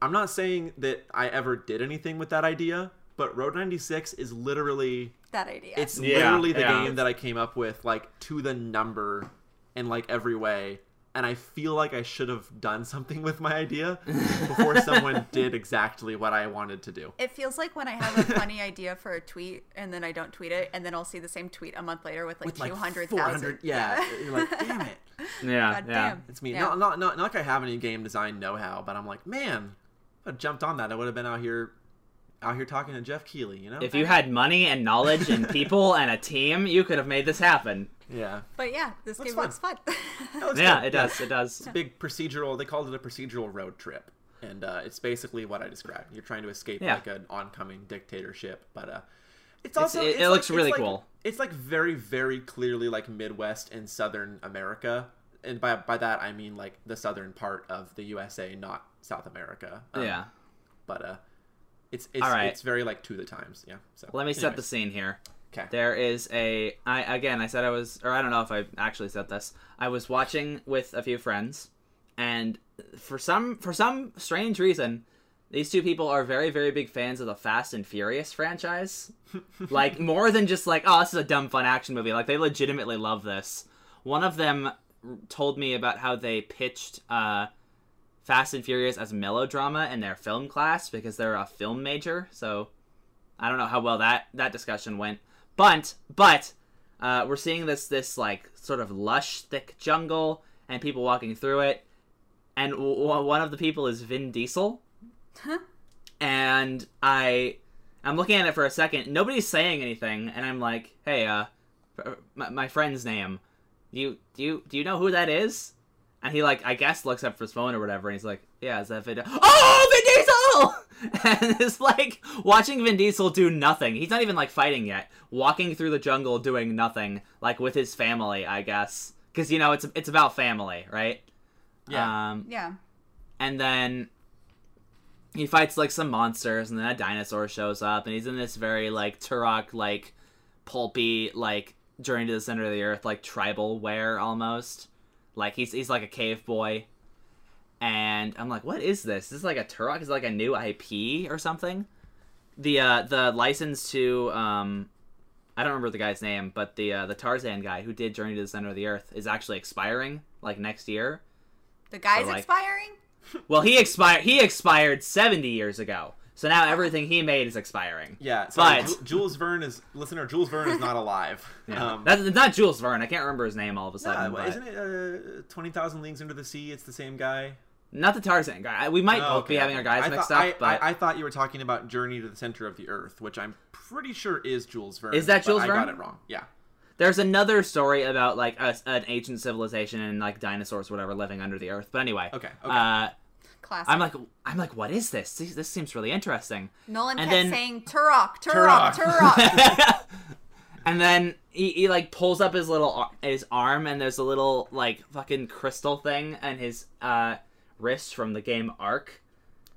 I'm not saying that I ever did anything with that idea, but Road 96 is literally That idea. it's Yeah, literally the yeah. game that I came up with, like to the number, in like every way. And I feel like I should have done something with my idea before someone did exactly what I wanted to do. It feels like when I have a funny idea for a tweet and then I don't tweet it, and then I'll see the same tweet a month later with like With like two hundred 400 thousand. yeah. You're like, damn it. Yeah, God yeah. damn. It's me. Yeah. Not, not, not, not like I have any game design know how, but I'm like, man, if I jumped on that, I would have been out here out here talking to Geoff Keighley, you know? If you had money and knowledge and people and a team, you could have made this happen. Yeah. But yeah, this Looks game fun. looks fun. Looks Yeah, good. it does. It does. big procedural. They called it a procedural road trip, and uh, it's basically what I described. You're trying to escape Yeah. like an oncoming dictatorship, but uh, it's also it- it's it like- looks it's really like- cool. It's like very very clearly like Midwest and Southern America, and by by that I mean like the southern part of the USA, not South America. Um, Yeah. but uh, it's it's All right. it's very like to the times. Yeah. So Let me set the scene here. Okay. There is a I again I said I was or I don't know if I actually said this. I was watching with a few friends and for some for some strange reason these two people are very very big fans of the Fast and Furious franchise. like more than just like oh this is a dumb fun action movie. Like they legitimately love this. One of them told me about how they pitched uh Fast and Furious as melodrama in their film class because they're a film major. So I don't know how well that that discussion went, but but uh, we're seeing this this like sort of lush, thick jungle and people walking through it, and w- one of the people is Vin Diesel, and I I'm looking at it for a second. Nobody's saying anything, and I'm like, hey, uh, my, my friend's name, do you do you do you know who that is? And he like I guess looks up for his phone or whatever, and he's like, "Yeah, is that Vin? Oh, Vin Diesel!" And it's like watching Vin Diesel do nothing. He's not even like fighting yet. Walking through the jungle, doing nothing, like with his family, I guess, because you know it's it's about family, right? Yeah. Um, yeah. and then he fights like some monsters, and then a dinosaur shows up, and he's in this very like Turok like pulpy like journey to the center of the earth like tribal wear almost. Like he's he's like a cave boy, and I'm like, what is this? This Is like a Turok? Is it like a new IP or something? The uh the license to um. I don't remember the guy's name, but the uh, the Tarzan guy who did Journey to the Center of the Earth is actually expiring like next year. The guy's like- expiring. Well, he expired. He expired seventy years ago. So now everything he made is expiring. Yeah, sorry, But- Ju- Jules Verne is listener. Jules Verne is not alive. Yeah. Um, That's it's not Jules Verne. I can't remember his name all of a sudden. well, but- isn't it uh, Twenty Thousand Leagues Under the Sea? It's the same guy. Not the Tarzan guy. We might Oh, both be having our guys I mixed thought, up, I, but I, I thought you were talking about Journey to the Center of the Earth, which I'm pretty sure is Jules Verne. Is that but Verne? I got it wrong. Yeah. there's another story about like a, an ancient civilization and like dinosaurs, whatever, living under the earth. But anyway, Okay, okay. Uh, Classic. I'm like, I'm like, what is this? This, this seems really interesting. Nolan and kept then- saying Turok, Turok, Turok. Turok. and then he, he like pulls up his little ar- his arm, and there's a little like fucking crystal thing and his uh wrist from the game Ark,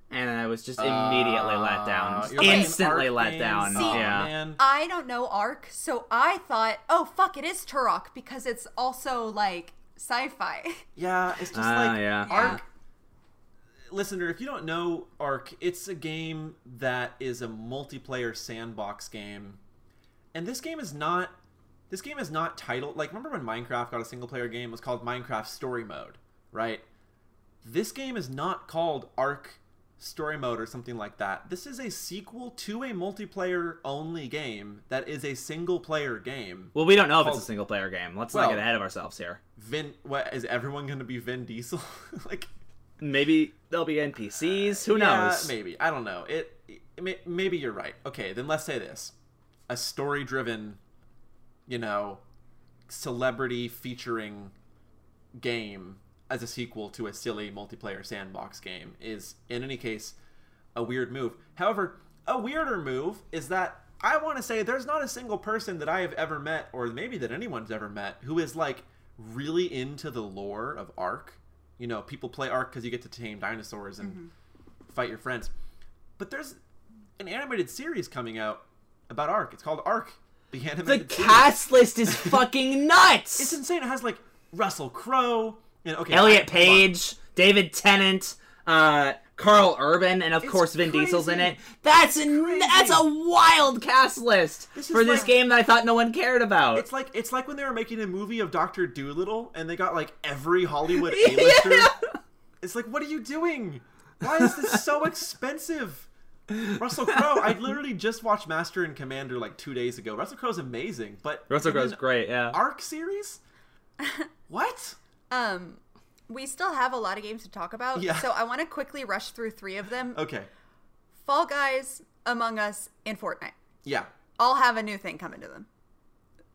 And I was just immediately let down. Uh, Just you're playing instantly let games? down. Aw, yeah. man. I don't know Ark, so I thought, oh fuck, it is Turok because it's also like sci-fi. Yeah, it's just Ah, like yeah. Ark. Listener, if you don't know Ark, it's a game that is a multiplayer sandbox game, and this game is not. This game is not titled like. Remember when Minecraft got a single player game? It was called Minecraft Story Mode, right? This game is not called Ark Story Mode or something like that. This is a sequel to a multiplayer only game that is a single player game. Well, we don't know if it's a single player game. Let's Well- not get ahead of ourselves here. Vin, what is everyone going to be Vin Diesel? like, Maybe there'll be NPCs. Who knows? Yeah, maybe. I don't know. It, it may, maybe you're right. Okay, then let's say this: a story-driven, you know, celebrity featuring game as a sequel to a silly multiplayer sandbox game is, in any case, a weird move. However, a weirder move is that I want to say there's not a single person that I have ever met, or maybe that anyone's ever met, who is like really into the lore of Ark. You know, people play Ark because you get to tame dinosaurs and mm-hmm. fight your friends. But there's an animated series coming out about Ark. It's called Ark, the The animated series. cast list is fucking nuts. It's insane. It has like Russell Crowe and okay, Elliot I- Page, David Tennant, uh, Karl Urban, and of It's course Vin Diesel's in it. That's a that's a wild cast list This is for this game that I thought no one cared about. It's like it's like when they were making a movie of Doctor Dolittle and they got like every Hollywood A-lister. Yeah. It's like, what are you doing? Why is this so expensive? Russell Crowe. I literally just watched Master and Commander like two days ago. Russell Crowe's amazing, but Russell Crowe's great, yeah. Ark series? what? Um, we still have a lot of games to talk about, Yeah. so I want to quickly rush through three of them. Okay. Fall Guys, Among Us, and Fortnite Yeah. all have a new thing coming to them.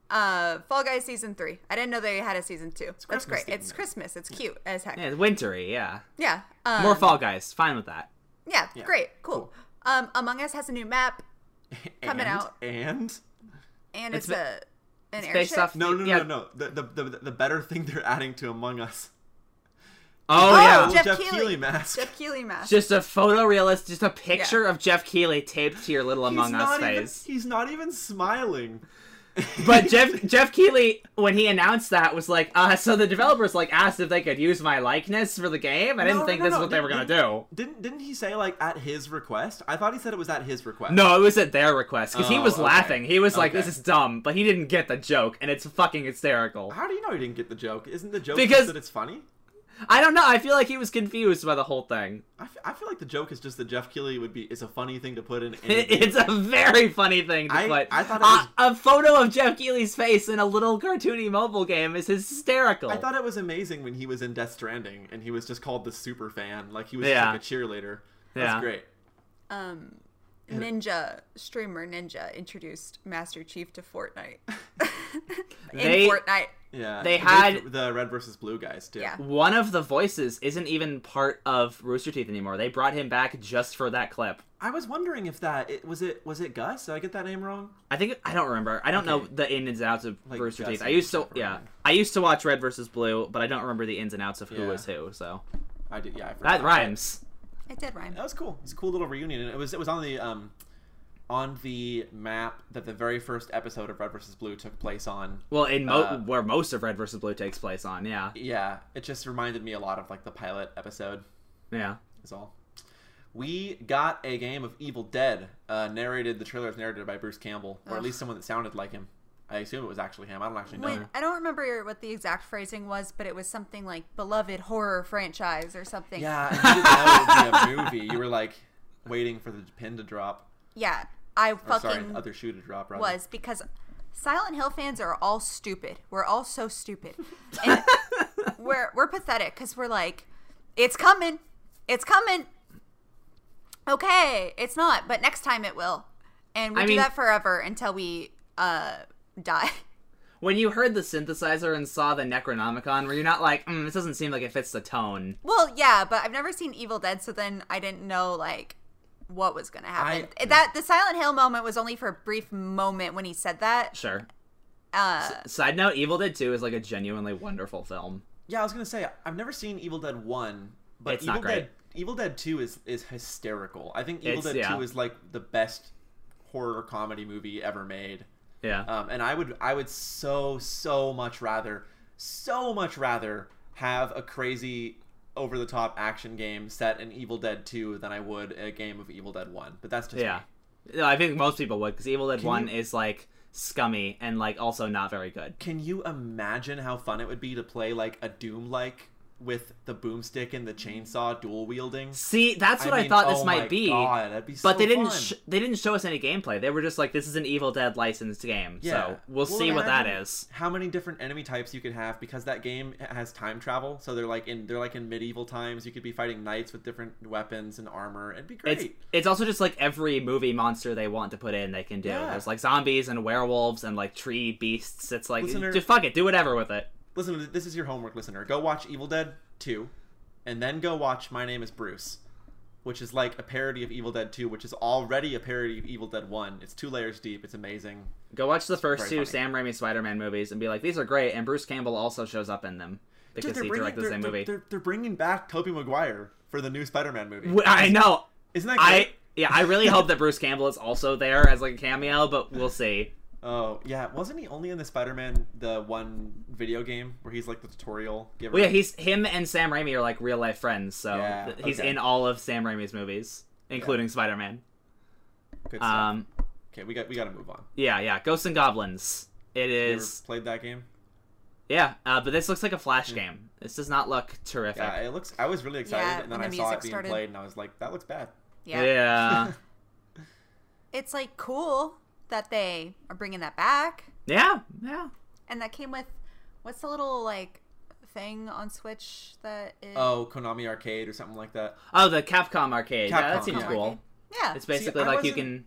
Uh, Fall Guys season three. I didn't know they had a season two. That's Christmas great. It's man. Christmas. It's cute as heck. Yeah, Yeah. it's wintry, yeah. Um, More Fall Guys, fine with that. Yeah, Yeah, Great. Cool. cool. Um, Among Us has a new map, Coming and, out. And and It's it's, a an it's airship. based off- no, no, no, Yeah. no, no. The, the the the better thing they're adding to Among Us. Oh, Oh, yeah, Geoff, Geoff Keighley. Keighley mask. Geoff Keighley mask. just a photorealist, just a picture of Geoff Keighley taped to your little Among Us even, face. he's not even smiling. But Geoff Geoff Keighley, when he announced that, was like, uh, so the developers like asked if they could use my likeness for the game. I didn't No, think no, this no, is what they were gonna do. Didn't didn't he say like at his request? I thought he said it was at his request. No, it was at their request because he Oh, was okay. laughing. He was like, Okay. "This is dumb," but he didn't get the joke, and it's fucking hysterical. How do you know he didn't get the joke? Isn't the joke Because- that it's funny? I don't know. I feel like he was confused by the whole thing. I, f- I feel like the joke is just that Geoff Keighley would be is a funny thing to put in. It's a very funny thing to I- put. I thought it was- a, a photo of Geoff Keighley's face in a little cartoony mobile game is hysterical. I thought it was amazing when he was in Death Stranding and he was just called the super fan, like he was Yeah. like a cheerleader. That's Yeah. great. um, Ninja streamer Ninja introduced Master Chief to Fortnite. In They- Fortnite. Yeah, They had- the red versus blue guys too. Yeah. One of the voices isn't even part of Rooster Teeth anymore. They brought him back just for that clip. I was wondering if that it, was it was it Gus? Did I get that name wrong? I think I don't remember. I don't know Okay. the ins and outs of Like Rooster Gus Teeth. I and used to stuff, yeah. I used to watch Red versus Blue, but I don't remember the ins and outs of who Yeah. was who. So I did. Yeah, I forgot. that rhymes. It did rhyme. That was cool. It's a cool little reunion, and it was it was on the um on the map that the very first episode of Red versus Blue took place on. Well, in mo- Uh, where most of Red versus Blue takes place on, yeah, Yeah, it just reminded me a lot of like the pilot episode. yeah. Is all. We got a game of Evil Dead, uh, narrated. The trailer is narrated by Bruce Campbell, or at least someone that sounded like him. I assume it was actually him. I don't actually know. When, I don't remember what the exact phrasing was, but it was something like beloved horror franchise or something. Yeah, and you didn't know it would be a movie. You were like waiting for the pin to drop, Yeah. I or fucking sorry, other shoe to drop. Rather. was because Silent Hill fans are all stupid. We're all so stupid. And we're we're pathetic because we're like, it's coming, it's coming. Okay, it's not, but next time it will, and we I do mean- that forever until we uh die. When you heard the synthesizer and saw the Necronomicon, were you not like, mm, this doesn't seem like it fits the tone? Well, yeah, but I've never seen Evil Dead, so then I didn't know like what was gonna happen. I- that the Silent Hill moment was only for a brief moment when he said that. Sure. Uh, Side note: Evil Dead Two is like a genuinely wonderful film. Yeah, I was gonna say I've never seen Evil Dead One, but It's Evil not great. Dead Evil Dead Two is is hysterical. I think Evil It's- Dead yeah. Two is like the best horror comedy movie ever made. Yeah. Um, and I would I would so so much rather so much rather have a crazy over the top action game set in Evil Dead 2 than I would a game of Evil Dead 1. But that's just yeah. me. No, I think most people would because Evil Dead Can One you- is like scummy and like also not very good. Can you imagine how fun it would be to play like a Doom like with the boomstick and the chainsaw dual wielding. See, that's what I, mean, thought this oh might my be. God, that'd be but they didn't. Sh- they didn't show us any gameplay. They were just like, "This is an Evil Dead licensed game." Yeah. So we'll, Well, see what that is. How many different enemy types you could have because that game has time travel. So they're like in they're like in medieval times. You could be fighting knights with different weapons and armor. It'd be great. It's it's also just like every movie monster they want to put in, they can do. Yeah. There's like zombies and werewolves and like tree beasts. It's like Listener- just fuck it, do whatever with it. Listen, to, this is your homework, listener. Go watch Evil Dead 2, and then go watch My Name is Bruce, which is like a parody of Evil Dead 2, which is already a parody of Evil Dead 1. It's two layers deep. It's amazing. Go watch the first two funny. Sam Raimi Spider-Man movies and be like, these are great. And Bruce Campbell also shows up in them because Dude, he bringing, directed the same they're- movie. They're, they're bringing back Tobey Maguire for the new Spider-Man movie. I know. Isn't that I yeah, I really hope that Bruce Campbell is also there as like a cameo, but we'll see. Oh yeah, wasn't he only in the Spider-Man the one video game where he's like the tutorial giver? Well, yeah, he's him and Sam Raimi are like real life friends, so Yeah, th- he's okay. in all of Sam Raimi's movies, including Spider-Man. Good stuff. Um, okay, we got we got to move on. yeah, yeah, Ghosts and Goblins. It is You ever played that game? yeah, uh, but this looks like a Flash game. This does not look terrific. Yeah, it looks. I was really excited, Yeah, and then when I saw it music being started. played, and I was like, "That looks bad." Yeah. yeah, It's like cool that they are bringing that back. yeah, yeah. And that came with what's the little like thing on Switch that is Oh, Konami Arcade or something like that. Oh, the Capcom arcade. yeah, that seems yeah. cool. Yeah. It's basically I like you can.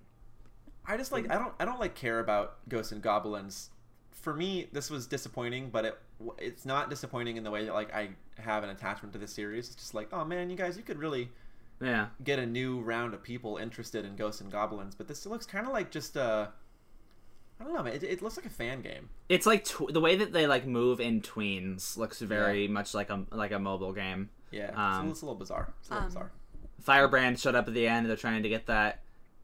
I just like I don't I don't like care about Ghosts and Goblins. For me, this was disappointing, but it it's not disappointing in the way that like I have an attachment to the series. It's just like, oh man, you guys, you could really Yeah, get a new round of people interested in Ghosts and Goblins. But this looks kind of like just uh, I don't know, man. It, it looks like a fan game. it's like tw- the way that they like move in tweens looks very much like a like a mobile game. Yeah, it's, Um, a, it's a little bizarre. It's a little um, bizarre. Firebrand showed up at the end. They're trying to get that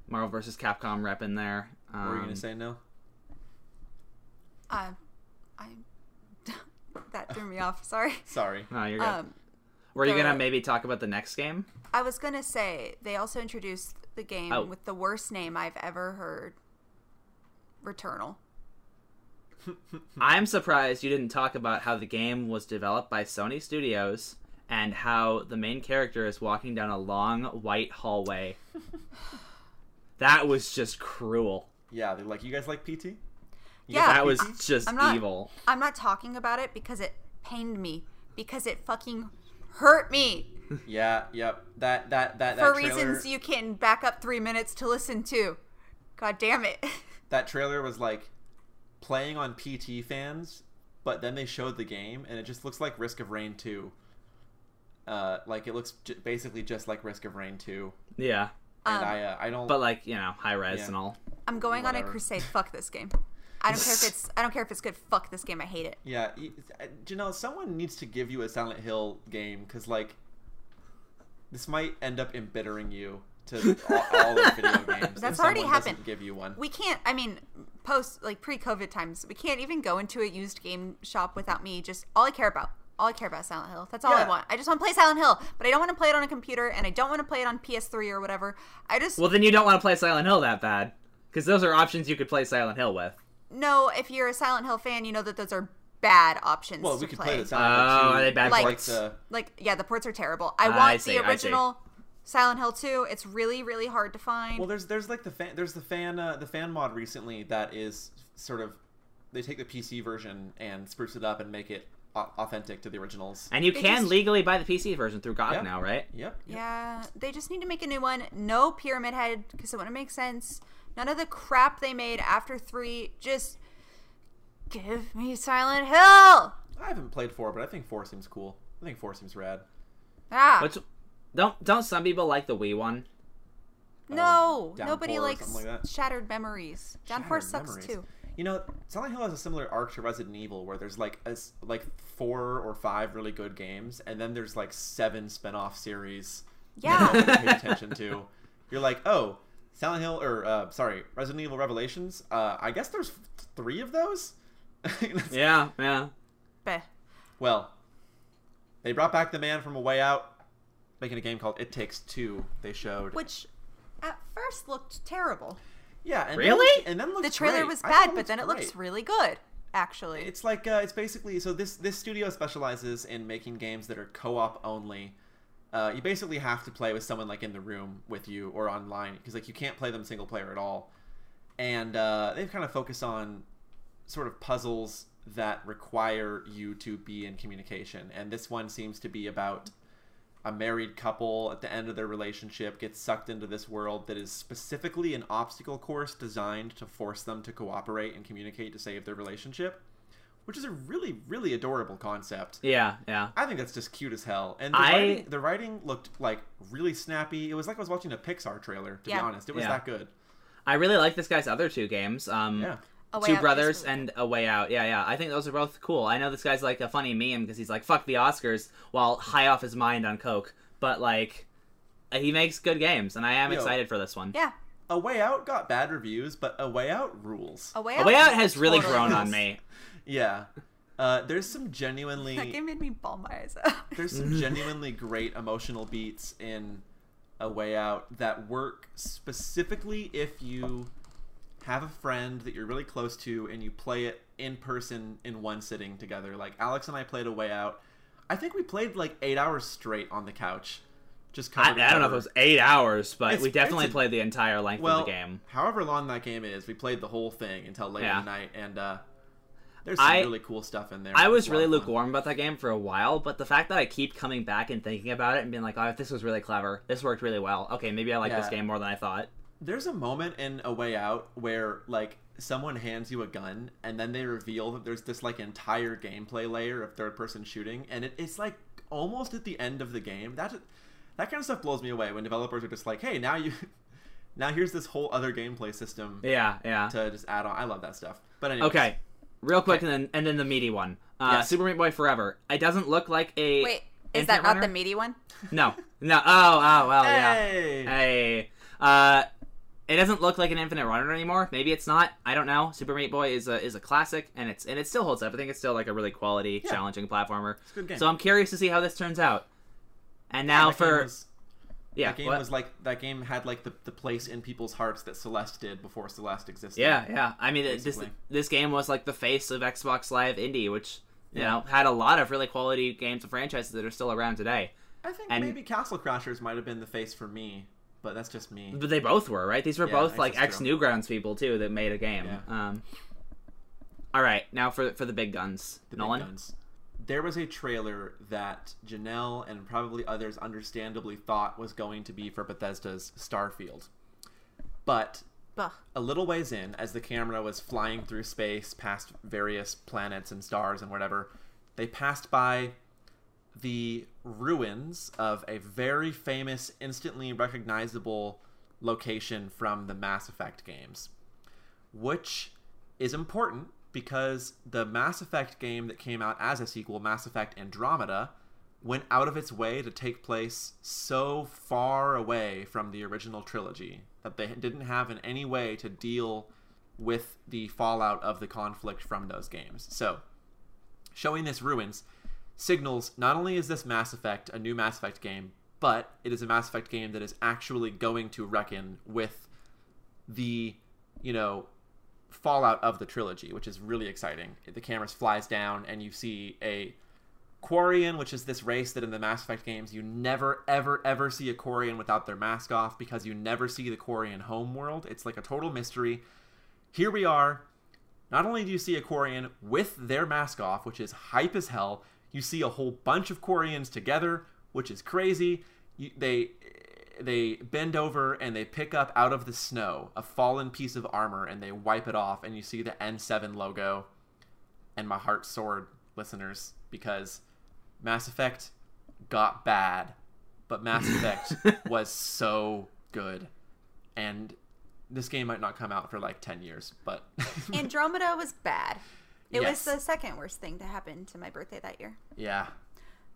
Marvel vs. Capcom rep in there. What were you Um, gonna say? No. Uh, I that threw me off. Sorry. Sorry. No, you're good. Um, Were you gonna maybe talk about the next game? I was gonna say they also introduced the game Oh. with the worst name I've ever heard. Returnal. I'm surprised you didn't talk about how the game was developed by Sony Studios and how the main character is walking down a long white hallway. that was just cruel. Yeah, they're like, you guys like PT? You Yeah, That was just I'm not- evil. I'm not talking about it because it pained me because it fucking hurt me Yeah, yep. That that that for that trailer, reasons you can back up three minutes to listen to. God damn it. that trailer was like playing on PT fans, but then they showed the game and it just looks like Risk of Rain 2. Uh, like it looks j- basically just like Risk of Rain 2, Yeah. and Um, I uh, I don't. But like, you know, high res Yeah. and all. I'm going on a crusade. Fuck this game. I don't care if it's I don't care if it's good. Fuck this game. I hate it. yeah, uh, Janelle, someone needs to give you a Silent Hill game because like this might end up embittering you to all, all of video games. That's if already someone doesn't happened. Give you one. We can't. I mean, post like pre-COVID times, we can't even go into a used game shop without me. Just all I care about. All I care about is Silent Hill. That's all I want. I just want to play Silent Hill, but I don't want to play it on a computer, and I don't want to play it on PS3 or whatever. I just Well, then you don't want to play Silent Hill that bad. Because those are options you could play Silent Hill with. Know if you're a Silent Hill fan, you know that those are bad options well, to we could play. play the Silent Hill Oh, are they bad Like- ports? uh, like, yeah, the ports are terrible. I I want see, the original Silent Hill 2. It's really, really hard to find. Well, there's there's like the fan there's the fan uh, the fan mod recently that is sort of they take the PC version and spruce it up and make it authentic to the originals. and you They can just- legally buy the PC version through GOG Yeah. now, right? Yep. yep. Yeah, they just need to make a new one. No Pyramid Head because it wouldn't make sense. None of the crap they made after three. Just give me Silent Hill. I haven't played four, but I think four seems cool. I think four seems rad. Ah, Which don't don't some people like the Wii one? no, Downpour nobody likes like. Shattered Memories. Downpour Shattered sucks Memories. too. You know, Silent Hill has a similar arc to Resident Evil, where there's like a s like four or five really good games, and then there's like seven spin-off series. Yeah. that nobody paid attention to. You're like, oh, Silent Hill, or uh, sorry, Resident Evil Revelations. Uh, I guess there's three of those. Yeah, yeah. Beh. Well, they brought back the man from A Way Out, making a game called It Takes Two. They showed. Which at first looked terrible. yeah, and Really? Then, and then looked The trailer great. was bad, but then it great. looks really good. actually. It's like uh, it's basically so this this studio specializes in making games that are co-op only. Uh, you basically have to play with someone like in the room with you or online because like you can't play them single player at all. And uh, they've kind of focused on sort of puzzles that require you to be in communication. And this one seems to be about a married couple at the end of their relationship gets sucked into this world that is specifically an obstacle course designed to force them to cooperate and communicate to save their relationship, which is a really really adorable concept. Yeah, yeah. I think that's just cute as hell. And the, I- writing, the writing looked like really snappy. It was like I was watching a Pixar trailer, to Yeah. be honest. It was Yeah. that good. I really like this guy's other two games. Um, Yeah. Two Out Brothers and A Way Out. Yeah, yeah. I think those are both cool. I know this guy's like a funny meme because he's like, fuck the Oscars while high off his mind on Coke. But like, he makes good games, and I am Yo. excited for this one. Yeah. A Way Out got bad reviews, but A Way Out rules. A Way A Out, Way Out has really totally grown on me. Yeah. Uh, there's some That genuinely game made me bawl my eyes out. there's some genuinely great emotional beats in A Way Out that work specifically if you have a friend that you're really close to and you play it in person in one sitting together. Like Alex and I played A Way Out. I think we played like eight hours straight on the couch. Just I, covered I don't know if it was eight hours, but It's- we definitely a- played the entire length well, of the game. however long that game is, we played the whole thing until late Yeah. at night, and uh, there's some I- really cool stuff in there. I was It's a lot really lukewarm about that game for a while, but the fact that I keep coming back and thinking about it and being like, oh, this was really clever. This worked really well. Okay, maybe I like this game more than I thought. There's a moment in A Way Out where like someone hands you a gun and then they reveal that there's this like entire gameplay layer of third person shooting and it, it's like almost at the end of the game. That that kind of stuff blows me away when developers are just like, "Hey, now you now here's this whole other gameplay system Yeah, yeah. to just add on." I love that stuff. But anyway, Okay, real quick, and then and then the meaty one. Uh, Yes. Super Meat Boy Forever. It doesn't look like a. Wait, is that not Runner? the meaty one? No, no. Oh, oh, well, yeah. Hey! Hey, uh, it doesn't look like an Infinite Runner anymore. Maybe it's not. I don't know. Super Meat Boy is a is a classic, and it's and it still holds up. I think it's still like a really quality, Yeah. challenging platformer. It's a good game. So I'm curious to see how this turns out. And now that game for was- yeah, that game what? was like that game had like the, the place in people's hearts that Celeste did before Celeste existed. Yeah, yeah. I mean, it- this this game was like the face of Xbox Live Indie, which you Yeah. know had a lot of really quality games and franchises that are still around today. I think And- maybe Castle Crashers might have been the face for me, but that's just me. But they both were right. These were Yeah, both like ex Newgrounds people too that made a game. Yeah. Um. All right, now for for the big guns, The big Nolan. guns. There was a trailer that Janelle and probably others understandably thought was going to be for Bethesda's Starfield. But a little ways in, as the camera was flying through space past various planets and stars and whatever, they passed by the ruins of a very famous, instantly recognizable location from the Mass Effect games, which is important because the Mass Effect game that came out as a sequel, Mass Effect Andromeda, went out of its way to take place so far away from the original trilogy that they didn't have in any way to deal with the fallout of the conflict from those games. So, showing this ruins signals not only is this Mass Effect a new Mass Effect game, but it is a Mass Effect game that is actually going to reckon with the, you know, fallout of the trilogy, which is really exciting. The camera flies down and you see a Quarian, which is this race that in the Mass Effect games you never, ever, ever see a Quarian without their mask off because you never see the Quarian homeworld. It's like a total mystery. Here we are. Not only do you see a Quarian with their mask off, which is hype as hell, you see a whole bunch of Quarians together, which is crazy. You, they they bend over and they pick up out of the snow a fallen piece of armor and they wipe it off, and you see the N7 logo. And my heart soared, listeners, because Mass Effect got bad, but Mass Effect was so good. And this game might not come out for like 10 years, but Andromeda was bad. It Yes. was the second worst thing to happen to my birthday that year. yeah.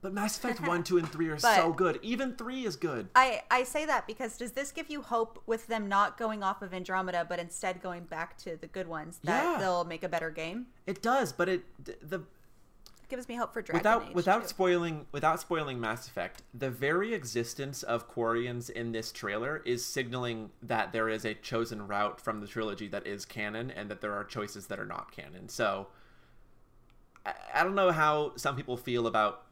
But Mass Effect 1, 2, and 3 are But- so good. Even 3 is good. I, I say that because does this give you hope with them not going off of Andromeda but instead going back to the good ones that Yeah. they'll make a better game? It does, but it the It gives me hope for Dragon without Age, without too. spoiling without spoiling Mass Effect, the very existence of Quarians in this trailer is signaling that there is a chosen route from the trilogy that is canon and that there are choices that are not canon. So I, I don't know how some people feel about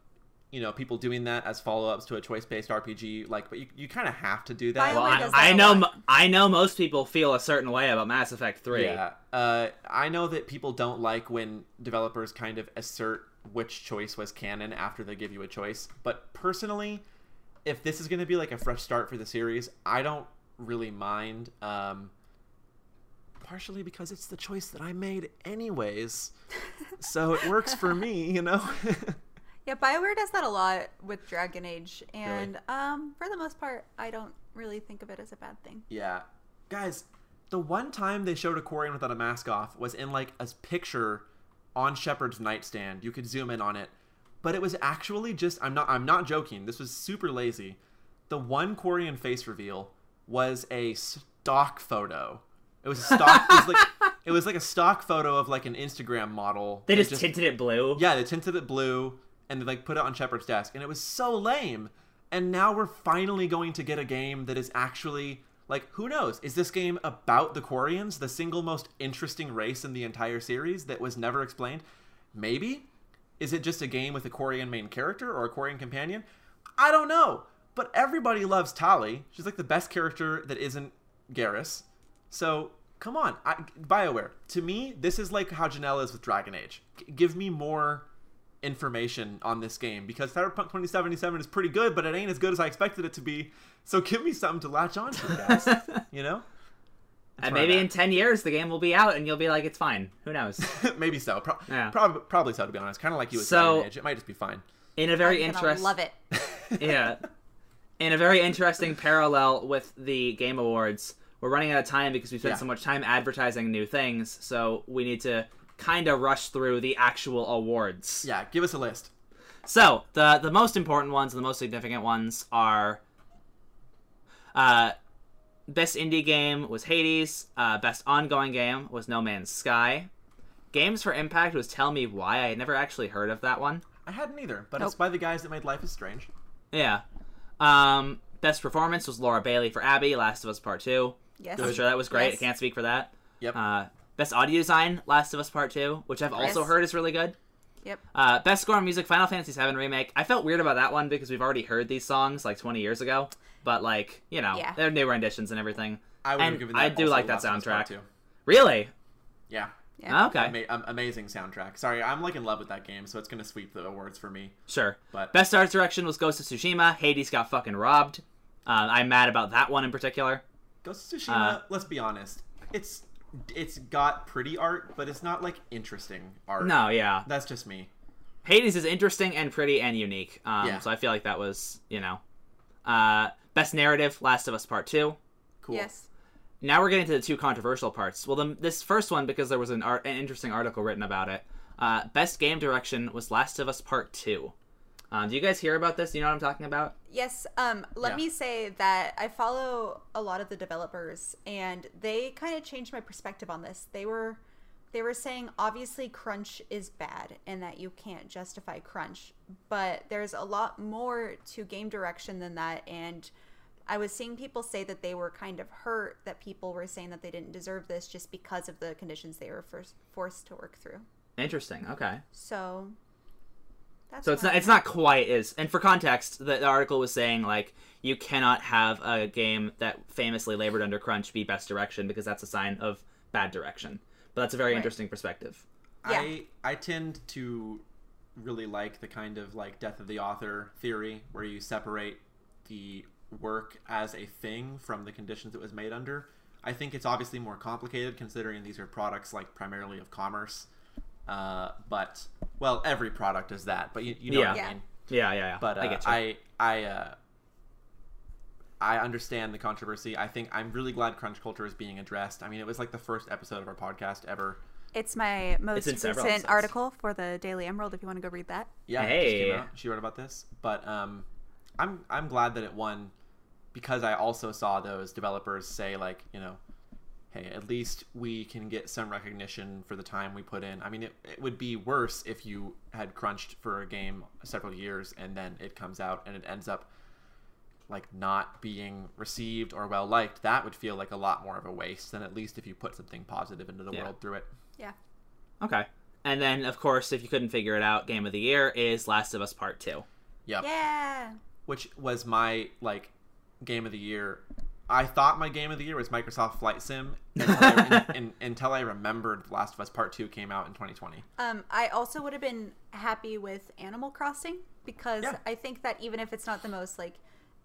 you know people doing that as follow-ups to a choice-based RPG like but you, you kind of have to do that Well, I, does that I a know. lot. I know most people feel a certain way about Mass Effect Three. Yeah. Uh, I know that people don't like when developers kind of assert which choice was canon after they give you a choice. But personally, if this is going to be like a fresh start for the series, I don't really mind. Um, partially because it's the choice that I made anyways. so it works for me, you know? Yeah, Bioware does that a lot with Dragon Age, and um, for the most part, I don't really think of it as a bad thing. Yeah. Guys, the one time they showed a Quarian without a mask off was in like a picture on Shepard's nightstand. You could zoom in on it. But it was actually just I'm not I'm not joking. This was super lazy. The one Quarian face reveal was a stock photo. It was a stock it was like it was like a stock photo of like an Instagram model. They that just, tinted it blue. yeah, they tinted it blue and they like put it on Shepard's desk, and it was so lame. And now we're finally going to get a game that is actually like, who knows? Is this game about the Quarians, the single most interesting race in the entire series that was never explained? Maybe. Is it just a game with a Quarian main character or a Quarian companion? I don't know. But everybody loves Tali. She's like the best character that isn't Garrus. So come on, I, Bioware. To me, this is like how Janelle is with Dragon Age. G- give me more information on this game because Cyberpunk 2077 is pretty good, but it ain't as good as I expected it to be. So give me something to latch on to, guys. you know? and maybe in ten years the game will be out, and you'll be like, "It's fine." Who knows? Maybe so. Pro- Yeah. prob- probably so, to be honest. Kind of like you with So- Dragon Age. It might just be fine. In a very interesting. love it. yeah. In a very interesting parallel with the Game Awards, we're running out of time because we spent Yeah. so much time advertising new things, so we need to kind of rush through the actual awards. Yeah, give us a list. So, the the most important ones, the most significant ones are uh Best indie game was Hades. Uh, best ongoing game was No Man's Sky. Games for Impact was Tell Me Why. I had never actually heard of that one. I hadn't either, but it's by the guys that made Life is Strange. Yeah. Um, best performance was Laura Bailey for Abby, Last of Us Part 2. Yes. I'm sure that was great. Yes. I can't speak for that. Yep. Uh, best audio design, Last of Us Part 2, which I've also Yes. heard is really good. Yep. Uh, best score on music, Final Fantasy VII Remake. I felt weird about that one because we've already heard these songs like 20 years ago. But, like, you know, Yeah. they're new renditions and everything. I would and have given that I do also like that Last of Us Part soundtrack. Two. Really? Yeah. Yeah. Okay. Ama- amazing soundtrack. Sorry, I'm like in love with that game, so it's gonna sweep the awards for me. Sure. But Best art direction was Ghost of Tsushima. Hades got fucking robbed. Uh, I'm mad about that one in particular. Ghost of Tsushima, Uh, let's be honest, it's it's got pretty art, but it's not like interesting art. No, yeah. that's just me. Hades is interesting and pretty and unique. Um, Yeah. So I feel like that was, you know. Uh, best narrative, Last of Us Part 2. Cool. Yes. Now we're getting to the two controversial parts. Well, the, this first one, because there was an, art, an interesting article written about it. Uh, best game direction was Last of Us Part 2. Um, do you guys hear about this? Do you know what I'm talking about? Yes. Um, let Yeah. me say that I follow a lot of the developers, and they kind of changed my perspective on this. They were, they were saying obviously crunch is bad, and that you can't justify crunch, but there's a lot more to game direction than that. And I was seeing people say that they were kind of hurt that people were saying that they didn't deserve this just because of the conditions they were first forced to work through. Interesting. Okay. So. That's So it's not it's not quite as and for context, the, the article was saying like you cannot have a game that famously labored under crunch be best direction because that's a sign of bad direction. But that's a very Right. interesting perspective. Yeah. I I tend to really like the kind of like death of the author theory where you separate the work as a thing from the conditions it was made under. I think it's obviously more complicated considering these are products like primarily of commerce. Uh, but well, every product is that. But you, you know what Yeah. I Yeah. mean. Yeah, yeah, yeah. But uh, I get you. I I uh, I understand the controversy. I think I'm really glad crunch culture is being addressed. I mean, it was like the first episode of our podcast ever. It's my most in several recent article for the Daily Emerald. If you want to go read that. Yeah, it just came Hey. out. she wrote about this. But um, I'm I'm glad that it won because I also saw those developers say like you know, hey, at least we can get some recognition for the time we put in. I mean, it, it would be worse if you had crunched for a game several years and then it comes out and it ends up like not being received or well liked. That would feel like a lot more of a waste than at least if you put something positive into the Yeah. world through it. Yeah. Okay. and then, of course, if you couldn't figure it out, game of the year is Last of Us Part Two. Yep. Yeah. Which was my like game of the year. I thought my game of the year was Microsoft Flight Sim until I, in, in, until I remembered Last of Us Part Two came out in 2020. Um, I also would have been happy with Animal Crossing because Yeah. I think that even if it's not the most like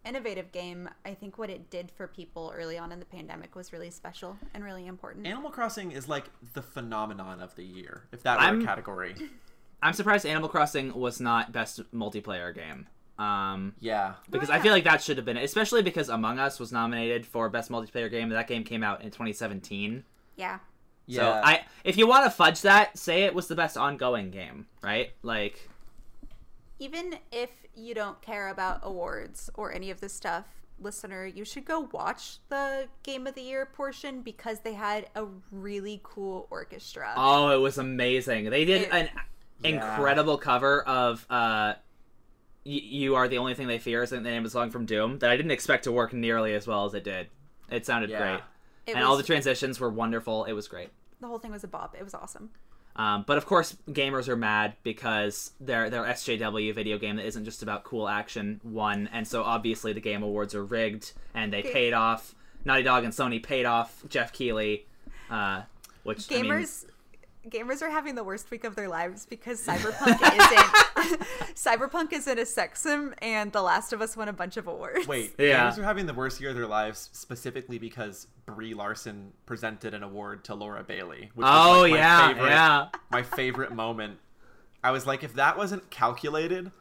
innovative game, I think what it did for people early on in the pandemic was really special and really important. Animal Crossing is like the phenomenon of the year, if that were I'm- a category. I'm surprised Animal Crossing was not best multiplayer game. Um, Yeah. because Oh, I feel like that should have been, especially because Among Us was nominated for best multiplayer game. That game came out in 2017. yeah. Yeah. So I, if you want to fudge that, say it was the best ongoing game, right? Like, Even if you don't care about awards or any of this stuff, listener, you should go watch the Game of the Year portion because they had a really cool orchestra. oh, it was amazing. They did It- an Yeah. incredible cover of uh, y- "You Are the Only Thing They Fear," is the name of the song from Doom that I didn't expect to work nearly as well as it did. It sounded Yeah. great, It and all the transitions were wonderful. It was great. the whole thing was a bop. It was awesome. Um, but of course, gamers are mad because their their SJW video game that isn't just about cool action won, and so obviously the Game Awards are rigged, and they paid off. Naughty Dog and Sony paid off Geoff Keighley, uh, which I mean, Gamers gamers are having the worst week of their lives because Cyberpunk isn't Cyberpunk isn't a sex sim and The Last of Us won a bunch of awards. Wait, Yeah. gamers are having the worst year of their lives specifically because Brie Larson presented an award to Laura Bailey. Which oh was like oh, my yeah, favorite, yeah. my favorite moment. I was like, if that wasn't calculated,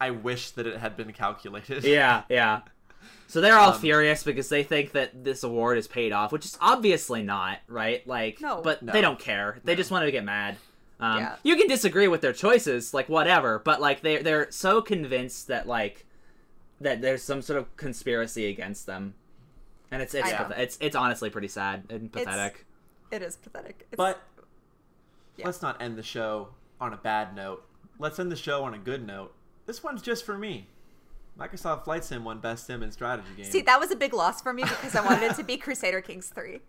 I wish that it had been calculated. Yeah, yeah. So they're all Um, furious because they think that this award is paid off, which is obviously not, right? Like, No. but No. they don't care. They just want to get mad. Um, Yeah. You can disagree with their choices, like whatever, but like they they're so convinced that like that there's some sort of conspiracy against them, and it's it's I path- it's it's honestly pretty sad and pathetic. It is pathetic. It's, But Yeah. let's not end the show on a bad note. Let's end the show on a good note. This one's just for me. Microsoft Flight Sim won Best Sim and Strategy Game. see, that was a big loss for me because I wanted it to be Crusader Kings 3.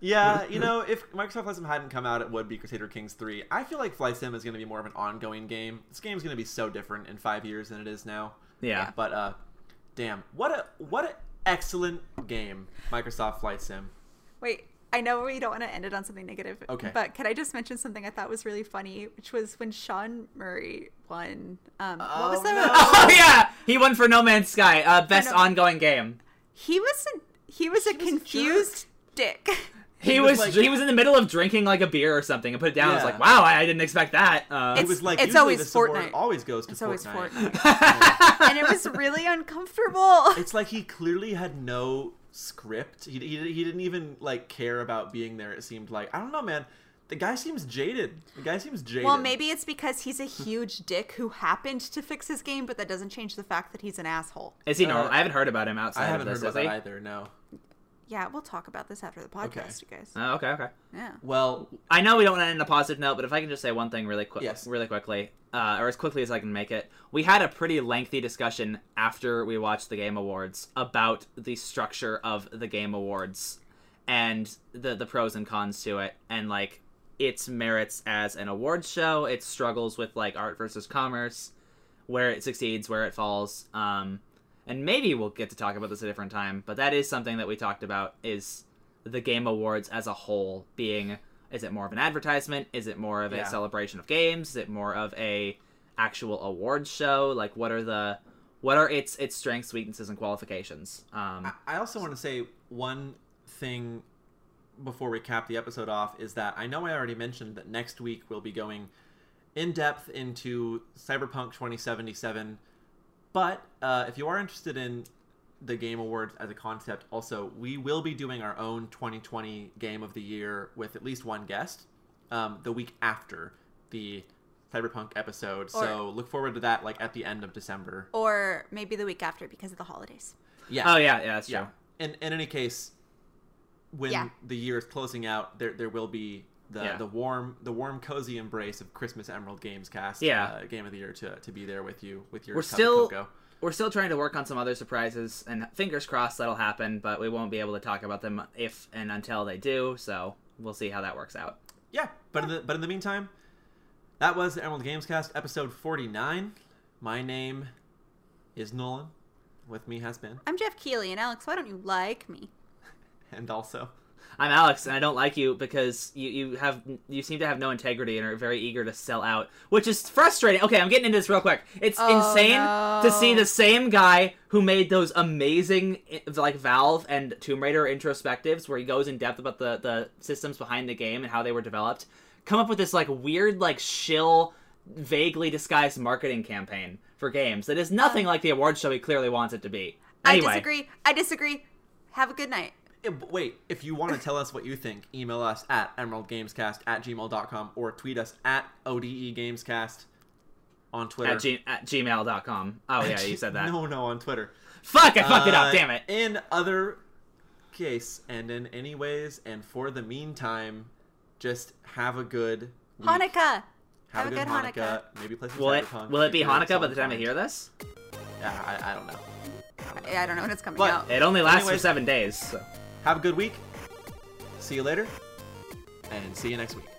Yeah, you know, if Microsoft Flight Sim hadn't come out, it would be Crusader Kings 3. I feel like Flight Sim is going to be more of an ongoing game. This game's going to be so different in five years than it is now. yeah. But, uh, damn, what a what an excellent game, Microsoft Flight Sim. Wait, I know we don't want to end it on something negative. Okay. But can I just mention something I thought was really funny, which was when Sean Murray won. Um, what was Oh, the? no. Oh yeah, he won for No Man's Sky, uh, best No- ongoing game. He was a, he was a He was a confused dick. He, He was, was like- he was in the middle of drinking like a beer or something and put it down. I was like, wow, I, I didn't expect that. Uh, It was like it's usually always this Fortnite. always goes to It's always Fortnite. Fortnite. and it was really uncomfortable. It's like he clearly had no script. He, he, he didn't even like care about being there. It seemed like I don't know, man. The guy seems jaded. The guy seems jaded. Well, maybe it's because he's a huge dick who happened to fix his game, but that doesn't change the fact that he's an asshole. is he uh, normal? I haven't heard about him outside I haven't of heard this. about that either. No. Yeah, we'll talk about this after the podcast, you guys. Oh, okay, okay. Yeah. Well, I know we don't want to end on a positive note, but if I can just say one thing really quick, Yes. really quickly, uh, or as quickly as I can make it, we had a pretty lengthy discussion after we watched the Game Awards about the structure of the Game Awards and the the pros and cons to it, and like its merits as an awards show, its struggles with like art versus commerce, where it succeeds, where it falls. Um, and maybe we'll get to talk about this a different time, but that is something that we talked about is the game awards as a whole being is it more of an advertisement? Is it more of Yeah. a celebration of games? Is it more of a actual awards show? Like what are the what are its its strengths weaknesses and qualifications? Um I- I also want to say one thing before we cap the episode off is that I know I already mentioned that next week we'll be going in depth into Cyberpunk 2077. But uh, if you are interested in the Game Awards as a concept, also, we will be doing our own 2020 Game of the Year with at least one guest um, the week after the Cyberpunk episode. so look forward to that like at the end of December. Or maybe the week after because of the holidays. Yeah. oh yeah yeah that's true Yeah. In in any case, when Yeah. the year is closing out, there there will be the, Yeah. the warm the warm cozy embrace of Christmas Emerald Games Cast. Yeah. uh, game of the year to, to be there with you with your We're cup of still- cocoa. we're still trying to work on some other surprises and fingers crossed that'll happen but we won't be able to talk about them if and until they do so we'll see how that works out Yeah, but in the but in the meantime, That was the Emerald Gamescast, episode 49. My name is Nolan. With me has been, I'm Geoff Keighley, and Alex, why don't you like me? And also. I'm Alex, and I don't like you because you, you have you seem to have no integrity and are very eager to sell out, which is frustrating. Okay, I'm getting into this real quick. It's Oh, insane no. to see the same guy who made those amazing like Valve and Tomb Raider introspectives, where he goes in depth about the the systems behind the game and how they were developed, come up with this like weird like shill, vaguely disguised marketing campaign for games that is nothing uh, like the award show he clearly wants it to be. Anyway, I disagree. I disagree. Have a good night. Eh, b- Wait, if you want to tell us what you think, email us at emeraldgamescast at gmail.com or tweet us at odegamescast on Twitter. at, g- at gmail.com. Oh yeah, you said that. No, no, on Twitter. Fuck, I fucked it Uh, up. Damn it. In other case, and in any ways, and for the meantime, just have a good week. Hanukkah. Have, a good, Hanukkah. Hanukkah. Maybe play some Will it Cyberpunk. will it be Hanukkah by the time I fun. hear this? Yeah, I, I don't know. Yeah, I don't know when it's coming But- out. It only lasts for seven days. So. Have a good week. See you later. And see you next week.